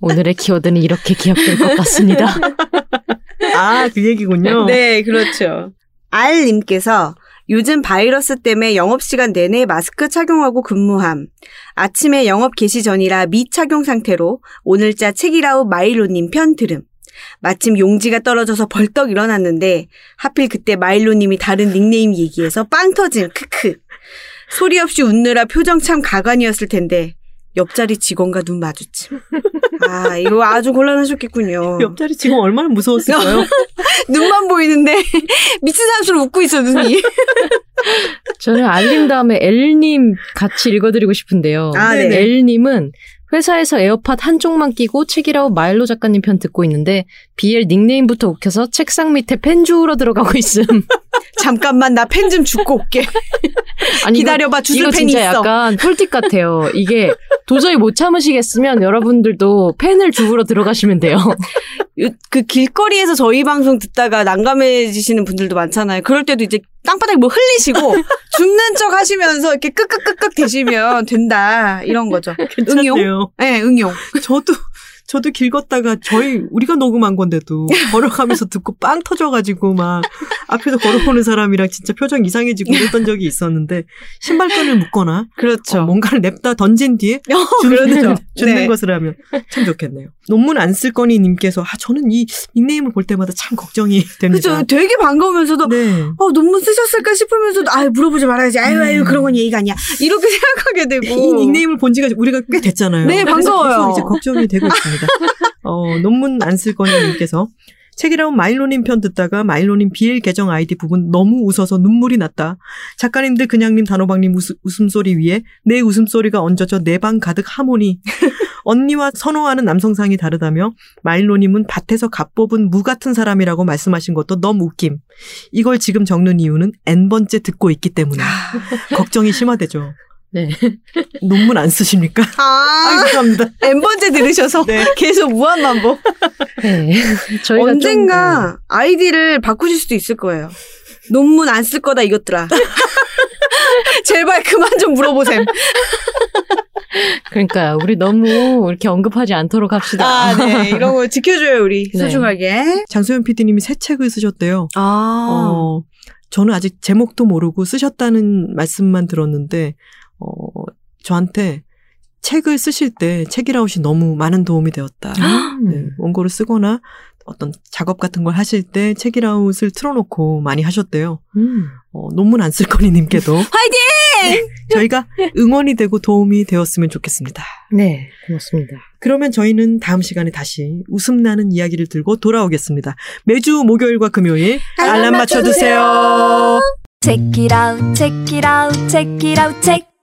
오늘의 키워드는 이렇게 기억될 것 같습니다. 아, 그 얘기군요. 네, 그렇죠. 알님께서 요즘 바이러스 때문에 영업시간 내내 마스크 착용하고 근무함. 아침에 영업 개시 전이라 미착용 상태로 오늘자 책이라우 마일로님 편 들음. 마침 용지가 떨어져서 벌떡 일어났는데 하필 그때 마일로님이 다른 닉네임 얘기해서 빵 터짐 크크. 소리 없이 웃느라 표정 참 가관이었을 텐데 옆자리 직원과 눈 마주침. 아 이거 아주 곤란하셨겠군요. 옆자리 지금 얼마나 무서웠을까요? 눈만 보이는데 미친 사람처럼 웃고 있어 눈이. 저는 알림 다음에 L님 같이 읽어드리고 싶은데요. 아, 네. L님은 회사에서 에어팟 한쪽만 끼고 책이라고 마일로 작가님 편 듣고 있는데 BL 닉네임부터 웃겨서 책상 밑에 펜 주우러 들어가고 있음. 잠깐만 나 펜 좀 줍고 올게. 아니, 기다려봐 주술 이거 펜이 진짜 있어. 약간 꿀팁 같아요. 이게 도저히 못 참으시겠으면 여러분들도 펜을 주우러 들어가시면 돼요. 요- 그 길거리에서 저희 방송 듣다가 난감해지시는 분들도 많잖아요. 그럴 때도 이제 땅바닥에 뭐 흘리시고 죽는 척 하시면서 이렇게 끄끄끄끄 대시면 된다 이런 거죠. 응용? 괜찮네요. 네, 응용. 저도 저도 길 걷다가 저희 우리가 녹음한 건데도 걸어가면서 듣고 빵 터져가지고 막 앞에서 걸어오는 사람이랑 진짜 표정 이상해지고 그랬던 적이 있었는데 신발끈을 묶거나 그렇죠. 어, 뭔가를 냅다 던진 뒤에 그렇죠. 죽는, 죽는 네. 것을 하면 참 좋겠네요. 논문 안 쓸 거니 님께서 아 저는 이 닉네임을 볼 때마다 참 걱정이 됩니다. 그렇죠. 되게 반가우면서도 네. 어, 논문 쓰셨을까 싶으면서도 아 물어보지 말아야지. 아유 아유 음. 그런 건 예의가 아니야. 이렇게 생각하게 되고. 이 닉네임을 본 지가 우리가 꽤 됐잖아요. 네, 반가워요. 이제 걱정이 되고 있 습니다. 어, 논문 안 쓸 거니님께서 책이라운 마일로님 편 듣다가 마일로님 BL 계정 아이디 부분 너무 웃어서 눈물이 났다. 작가님들 그냥님 단호박님 웃, 웃음소리 위에 내 웃음소리가 얹어져 내 방 가득 하모니. 언니와 선호하는 남성상이 다르다며 마일로님은 밭에서 갓 뽑은 무 같은 사람이라고 말씀하신 것도 너무 웃김. 이걸 지금 적는 이유는 N번째 듣고 있기 때문에. 걱정이 심하대죠. 네. 논문 안 쓰십니까? 아, 아, 죄송합니다. N 번째 들으셔서 네. 계속 무한반복. 네. 저희가 언젠가 아이디를 바꾸실 수도 있을 거예요. 논문 안 쓸 거다 이것들아. 제발 그만 좀 물어보셈. 그러니까 우리 너무 이렇게 언급하지 않도록 합시다. 아, 네. 이런 거 지켜줘요, 우리. 네. 소중하게. 장소연 PD님이 새 책을 쓰셨대요. 아. 어, 저는 아직 제목도 모르고 쓰셨다는 말씀만 들었는데, 어, 저한테 책을 쓰실 때 책이라웃이 너무 많은 도움이 되었다. 음. 네, 원고를 쓰거나 어떤 작업 같은 걸 하실 때 책이라웃을 틀어놓고 많이 하셨대요. 음. 어, 논문 안 쓸 거니님께도 화이팅! 저희가 응원이 되고 도움이 되었으면 좋겠습니다. 네, 고맙습니다. 그러면 저희는 다음 시간에 다시 웃음 나는 이야기를 들고 돌아오겠습니다. 매주 목요일과 금요일 알람 맞춰두세요. Check it out, check it out, check it out, check